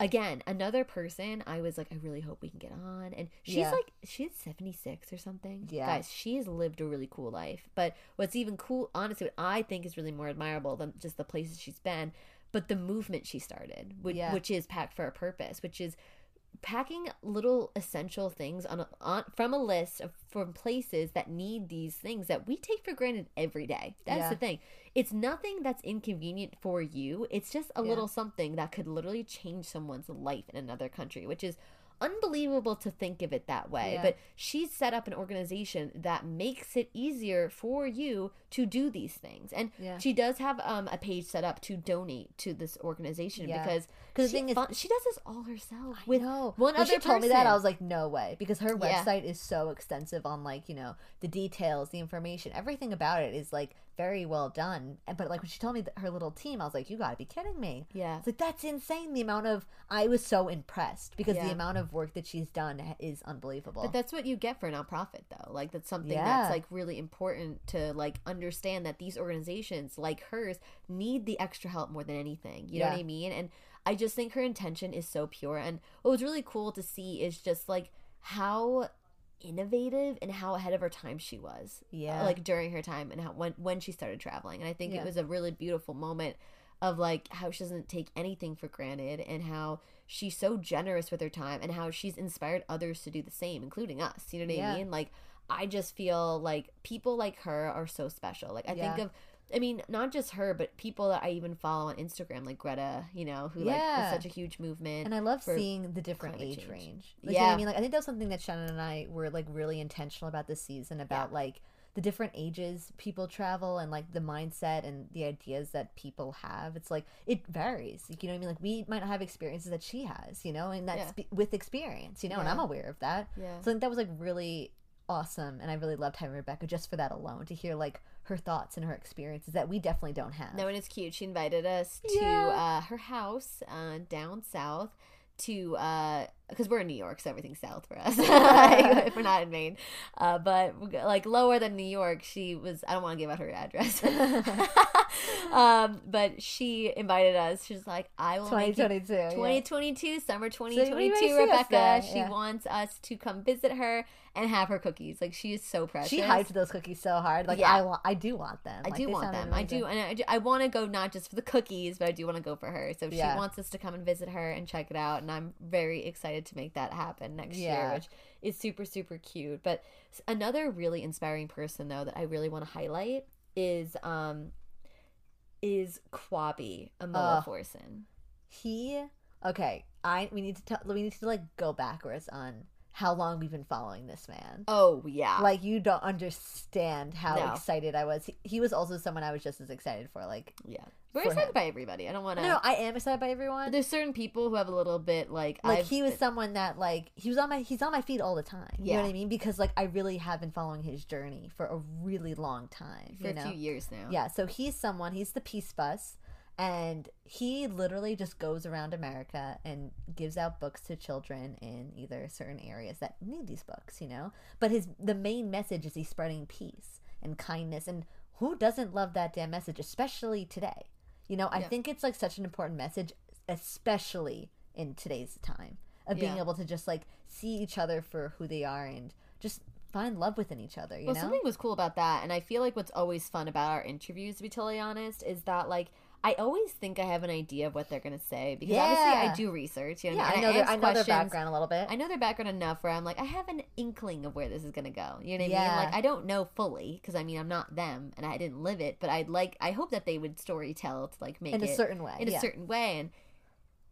A: again, another person I was like I really hope we can get on and she's
B: Yeah.
A: like she's 76 or something.
B: Yeah.
A: Guys, she has lived a really cool life. But what's even cool honestly what I think is really more admirable than just the places she's been, but the movement she started, which,
B: Yeah.
A: which is Pack for a Purpose, which is packing little essential things on, a, on from a list of from places that need these things that we take for granted every day. That's
B: Yeah.
A: the thing. It's nothing that's inconvenient for you. It's just a
B: Yeah.
A: little something that could literally change someone's life in another country, which is unbelievable to think of it that way.
B: Yeah.
A: But she's set up an organization that makes it easier for you to do these things. And
B: Yeah.
A: she does have um, a page set up to donate to this organization
B: Yeah.
A: because
B: 'Cause the
A: she,
B: thing is-
A: fun- she does this all herself with
B: no.
A: one
B: when
A: other
B: she told me that. I was like, no way, because her
A: Yeah.
B: website is so extensive on like you know the details, the information, everything about it is like very well done. But like when she told me that her little team, I was like, you got to be kidding me.
A: Yeah.
B: It's like that's insane. The amount of I was so impressed because
A: Yeah.
B: the amount of work that she's done is unbelievable.
A: But that's what you get for a nonprofit, though. Like that's something
B: Yeah.
A: that's like really important to like understand that these organizations like hers need the extra help more than anything. You know what I mean? And I just think her intention is so pure. And what was really cool to see is just like how innovative and how ahead of her time she was.
B: Yeah.
A: like during her time and how when when she started traveling. And I think
B: Yeah.
A: it was a really beautiful moment of like how she doesn't take anything for granted and how she's so generous with her time and how she's inspired others to do the same, including us. You know what
B: Yeah.
A: I mean? Like I just feel like people like her are so special. Like I think of I mean, not just her, but people that I even follow on Instagram, like Greta, you know, who like
B: Yeah.
A: is such a huge movement.
B: And I love seeing the different age
A: change.
B: range. Like, you know what
A: Yeah.
B: I mean? Like, I think that was something that Shannon and I were like really intentional about this season about like the different ages people travel and like the mindset and the ideas that people have. It's like it varies. Like, you know what I mean? Like we might not have experiences that she has, you know, and that's
A: Yeah.
B: with experience, you know, and I'm aware of that.
A: yeah.
B: So I think that was like really awesome, and I really loved having Rebecca just for that alone to hear like her thoughts and her experiences that we definitely don't have.
A: No, and it's cute. She invited us to
B: Yeah.
A: uh, her house uh, down south to because we're in New York, so everything's south for us. if we're not in Maine, uh, but like lower than New York, she was. I don't want to give out her address, um, but she invited us. She's like, "I will make you
B: 2022. yeah.
A: summer 2022
B: may see us
A: rebecca she
B: yeah.
A: wants us to come visit her and have her cookies like she is so precious
B: She hyped those cookies so hard. Like
A: Yeah.
B: I want, I do want them.
A: I
B: Like,
A: do want them. I do, and I, do- I want to go not just for the cookies, but I do want to go for her. So
B: Yeah.
A: she wants us to come and visit her and check it out, and I'm very excited to make that happen next year, which is super super cute. But another really inspiring person though that I really want to highlight is um is Kwabi Amoah
B: Ugh.
A: Forson.
B: He okay. I we need to tell, we need to like go backwards on how long we've been following this man.
A: Oh yeah,
B: Like you don't understand how
A: No.
B: excited I was. He, he was also someone I was just as excited for. Like
A: yeah. We're excited
B: him.
A: by everybody. I don't want to.
B: no, I am excited by everyone.
A: There's certain people who have a little bit like
B: like
A: I've,
B: he was someone that like he was on my he's on my feed all the time. You know
A: Yeah.
B: what I mean? Because like I really have been following his journey for a really long time.
A: for
B: you
A: a few years now.
B: Yeah, so he's someone, he's the Peace Bus, and he literally just goes around America and gives out books to children in either certain areas that need these books, you know? But his the main message is he's spreading peace and kindness and who doesn't love that damn message, especially today? You know, I
A: Yeah.
B: think it's like such an important message, especially in today's time of being
A: Yeah.
B: able to just like see each other for who they are and just find love within each other, you
A: well,
B: know?
A: something was cool about that, and I feel like what's always fun about our interviews, to be totally honest, is that like I always think I have an idea of what they're gonna say because obviously I do research. You know,
B: yeah,
A: and
B: I know, their, I know their background a little bit.
A: I know their background enough where I'm like, I have an inkling of where this is gonna go. You know what I
B: Yeah.
A: mean? Like, I don't know fully because I mean I'm not them and I didn't live it, but I'd like I hope that they would story tell to like make
B: in a certain way.
A: in a certain way. And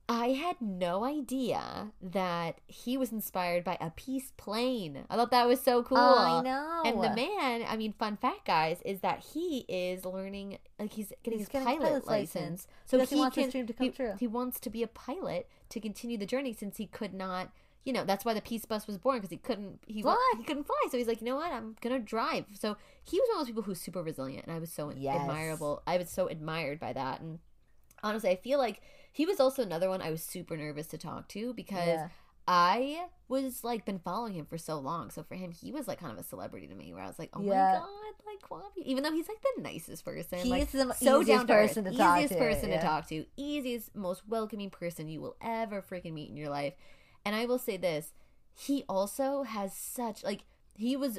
A: I had no idea that he was inspired by a peace plane. I thought that was so cool.
B: I know.
A: And the man, I mean, fun fact, guys, is that he is learning, like he's getting
B: He's
A: his
B: getting
A: pilot
B: pilot's
A: license,
B: license
A: so
B: he
A: he
B: wants his dream to come
A: he,
B: true.
A: he wants to be a pilot to continue the journey since he could not. You know, that's why the Peace Bus was born because he couldn't he
B: Fly.
A: he couldn't fly. So he's like, you know what, I'm gonna drive. So he was one of those people who's super resilient, and I was so
B: Yes.
A: admirable. I was so admired by that, and honestly, I feel like he was also another one I was super nervous to talk to because
B: Yeah.
A: I was like been following him for so long. So for him, he was like kind of a celebrity to me. Where I was like, oh
B: Yeah.
A: my god, like Kwame. Even though he's like the nicest person,
B: He's
A: like
B: the
A: so
B: easiest
A: down to earth,
B: person to talk
A: easiest
B: to,
A: person
B: yeah.
A: to talk to, easiest, most welcoming person you will ever freaking meet in your life. And I will say this: he also has such like he was,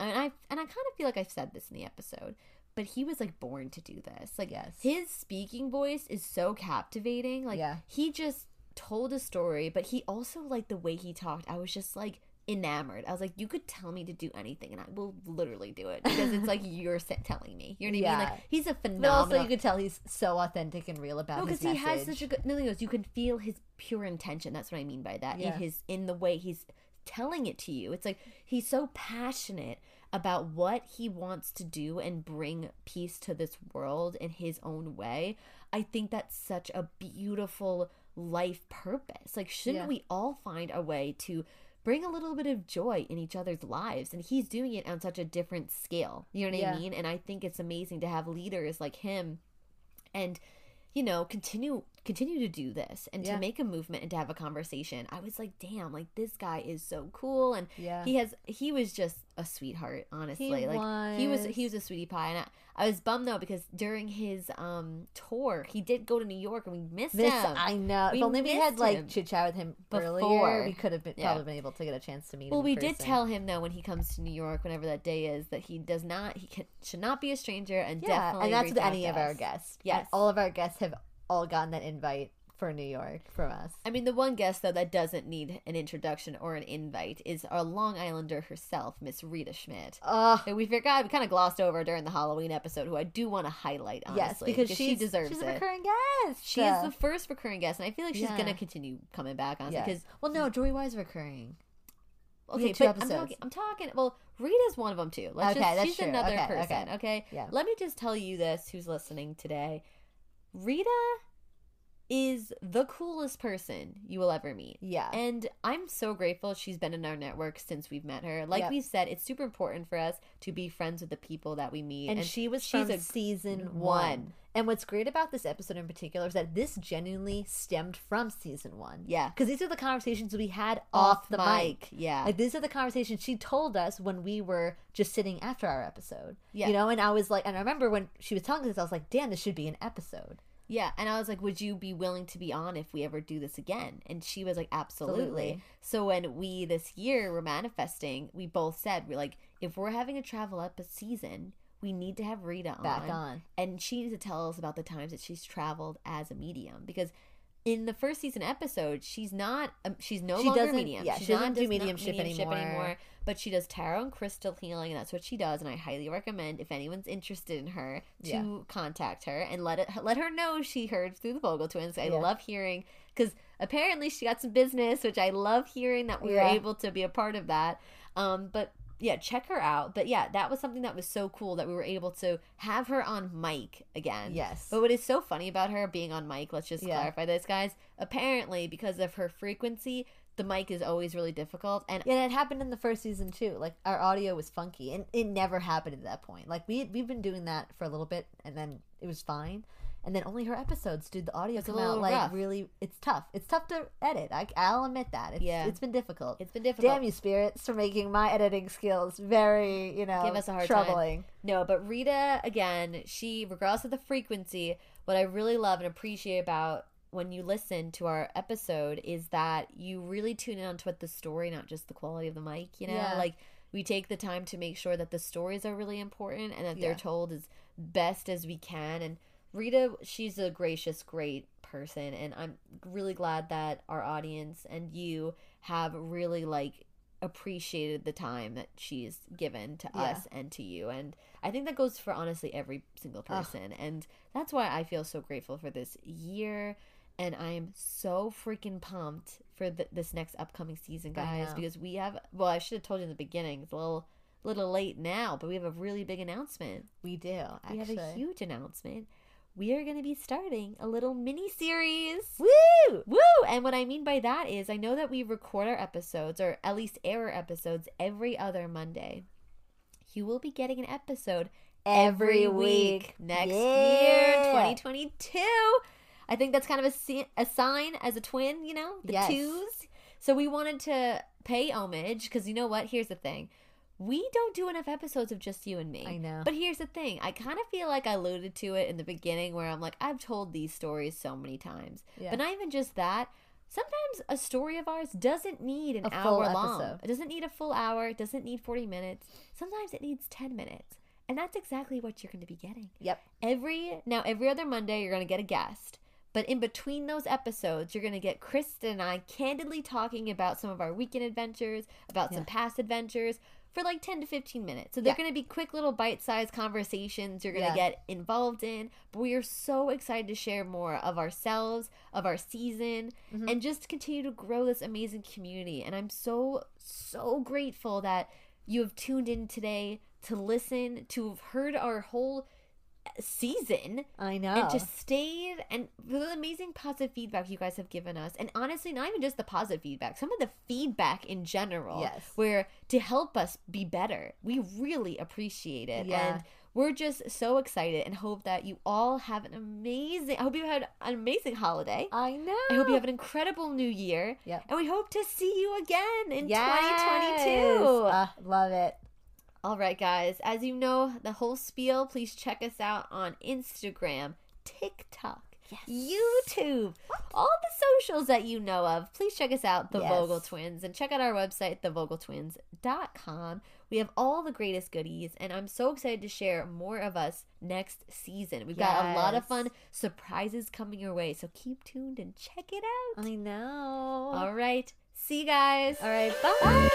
A: and I and I kind of feel like I've said this in the episode, but he was like born to do this. Like
B: Yes.
A: his speaking voice is so captivating. Like
B: Yeah.
A: he just told a story, but he also like the way he talked. I was just like, enamored. I was like, you could tell me to do anything, and I will literally do it because it's like you're telling me. You know what I mean? Like he's a
B: But also, you could tell he's so authentic and real about
A: no, because he has such a good. No, he goes. You can feel his pure intention. That's what I mean by that.
B: Yeah.
A: In his in the way he's telling it to you. It's like he's so passionate about what he wants to do and bring peace to this world in his own way. I think that's such a beautiful life purpose. Like, shouldn't
B: Yeah.
A: we all find a way to bring a little bit of joy in each other's lives? And he's doing it on such a different scale. You know what
B: Yeah.
A: I mean? And I think it's amazing to have leaders like him and you know continue continue to do this and
B: Yeah.
A: to make a movement and to have a conversation i was like damn like this guy is so cool and
B: Yeah.
A: he has he was just a sweetheart honestly
B: He
A: like he was
B: was.
A: he was a sweetie pie and I, I was bummed though because during his um tour he did go to new york and we missed
B: This
A: him
B: I know.
A: We
B: if only we had like chit chat with him earlier,
A: before.
B: we could have been,
A: Yeah.
B: probably been able to get a chance to meet him.
A: well
B: him.
A: we did tell him though when he comes to new york whenever that day is that he does not he can, should not be a stranger and
B: Yeah,
A: definitely
B: and that's with any of our guests.
A: Yes.
B: And all of our guests have all gotten that invite for New York from us.
A: I mean, the one guest though that doesn't need an introduction or an invite is our Long Islander herself, Miss Rita Schmidt.
B: Oh,
A: That we forgot, we kind of glossed over during the Halloween episode, who I do want to highlight. Honestly,
B: yes, because,
A: she deserves
B: she's
A: it.
B: She's a recurring guest.
A: she is the first recurring guest, and I feel like she's
B: Yeah.
A: gonna continue coming back. Honestly, because
B: well, no, Joey Wise recurring.
A: Okay, but I'm talking, I'm talking. Well, Rita's one of them too. Let's
B: Okay,
A: just,
B: that's
A: she's
B: true.
A: another
B: Okay,
A: person.
B: okay.
A: Okay,
B: Yeah.
A: Let me just tell you this: who's listening today? Rita is the coolest person you will ever meet.
B: Yeah.
A: And I'm so grateful she's been in our network since we've met her. Like
B: Yep.
A: we've said, it's super important for us to be friends with the people that we meet.
B: and, she was
A: she's a
B: season
A: one.
B: one. And what's great about this episode in particular is that this genuinely stemmed from season one.
A: Yeah.
B: Because these are the conversations we had off, the mic.
A: Yeah.
B: Like these are the conversations she told us when we were just sitting after our episode.
A: Yeah.
B: You know, and I was like, and I remember when she was telling us, I was like, damn, this should be an episode.
A: Yeah, and I was like, "Would you be willing to be on if we ever do this again?" And she was like, "Absolutely."
B: Absolutely.
A: So when we this year were manifesting, we both said we're like, if we're having a travel up a season, we need to have Rita on.
B: Back on.
A: and she needs to tell us about the times that she's traveled as a medium because. In the first season episode, she's not. Um, she's no
B: She
A: longer medium.
B: yeah,
A: she's
B: she doesn't
A: not
B: do
A: does not
B: mediumship anymore.
A: But she does tarot and crystal healing, and that's what she does. And I highly recommend if anyone's interested in her to
B: Yeah.
A: contact her and let it let her know she heard through the Vogel twins. I
B: Yeah.
A: love hearing because apparently she got some business, which I love hearing that we
B: Yeah.
A: were able to be a part of that. Um, but yeah, check her out. But yeah, that was something that was so cool that we were able to have her on mic again.
B: Yes.
A: But what is so funny about her being on mic, let's just
B: Yeah.
A: clarify this, guys. Apparently, because of her frequency, the mic is always really difficult. And
B: Yeah, and it happened in the first season too. Like our audio was funky, and it never happened at that point. Like we we've been doing that for a little bit, and then it was fine. And then only her episodes did the audio
A: It's
B: come out like
A: rough.
B: really. It's tough. It's tough to edit. I, I'll admit that. It's,
A: Yeah.
B: it's been difficult.
A: it's been difficult.
B: Damn you, spirits, for making my editing skills very you know
A: Give us a hard time.
B: troubling.
A: No, but Rita again, she regardless of the frequency, what I really love and appreciate about when you listen to our episode is that you really tune in onto what the story, not just the quality of the mic, you know?
B: Yeah.
A: Like we take the time to make sure that the stories are really important and that they're told as best as we can and Rita, she's a gracious, great person, and I'm really glad that our audience and you have really like appreciated the time that she's given to
B: Yeah.
A: us and to you. And I think that goes for honestly every single
B: Ugh.
A: person. And that's why I feel so grateful for this year. And I am so freaking pumped for th- this next upcoming season, guys, because we have. Well, I should have told you in the beginning. It's a little, little late now, but we have a really big announcement.
B: We do. Actually.
A: We have a huge announcement. We are going to be starting a little mini series.
B: woo.
A: Woo! And what I mean by that is, I know that we record our episodes, or at least air our episodes, every other Monday. You will be getting an episode
B: Every
A: every week
B: week.
A: next
B: Yeah.
A: year, 2022. I think that's kind of a, a sign as a twin, you know, the
B: Yes.
A: twos. So we wanted to pay homage because you know what? Here's the thing. We don't do enough episodes of just you and me.
B: I know.
A: But here's the thing. I kind of feel like I alluded to it in the beginning where I'm like, I've told these stories so many times.
B: Yeah.
A: But not even just that. Sometimes a story of ours doesn't need an
B: A
A: hour long.
B: episode.
A: It doesn't need a full hour. It doesn't need 40 minutes. Sometimes it needs 10 minutes. And that's exactly what you're going to be getting.
B: Yep.
A: Every now every other Monday you're going to get a guest. But in between those episodes, you're going to get Kristen and I candidly talking about some of our weekend adventures, about some past adventures for like 10 to 15 minutes. So they're
B: Yeah.
A: going to be quick little bite sized conversations you're going to
B: Yeah.
A: get involved in. But we are so excited to share more of ourselves, of our season,
B: Mhm.
A: and just continue to grow this amazing community. And I'm so, so grateful that you have tuned in today to listen, to have heard our whole season
B: I know.
A: and just stayed and for the amazing positive feedback you guys have given us and honestly not even just the positive feedback some of the feedback in general
B: Yes.
A: where to help us be better we really appreciate it
B: Yeah.
A: and we're just so excited and hope that you all have an amazing i hope you had an amazing holiday
B: I know.
A: I hope you have an incredible new year.
B: Yep.
A: And we hope to see you again in
B: Yes.
A: 2022.
B: Ah, love it.
A: All right, guys. As you know, the whole spiel, please check us out on Instagram, TikTok, YouTube, all the socials that you know of. Please check us out, The
B: Yes.
A: Vogel Twins, and check out our website, thevogeltwins.com. We have all the greatest goodies, and I'm so excited to share more of us next season. We've got a lot of fun surprises coming your way, so keep tuned and check it out.
B: I know.
A: All right. See you guys.
B: All right. Bye.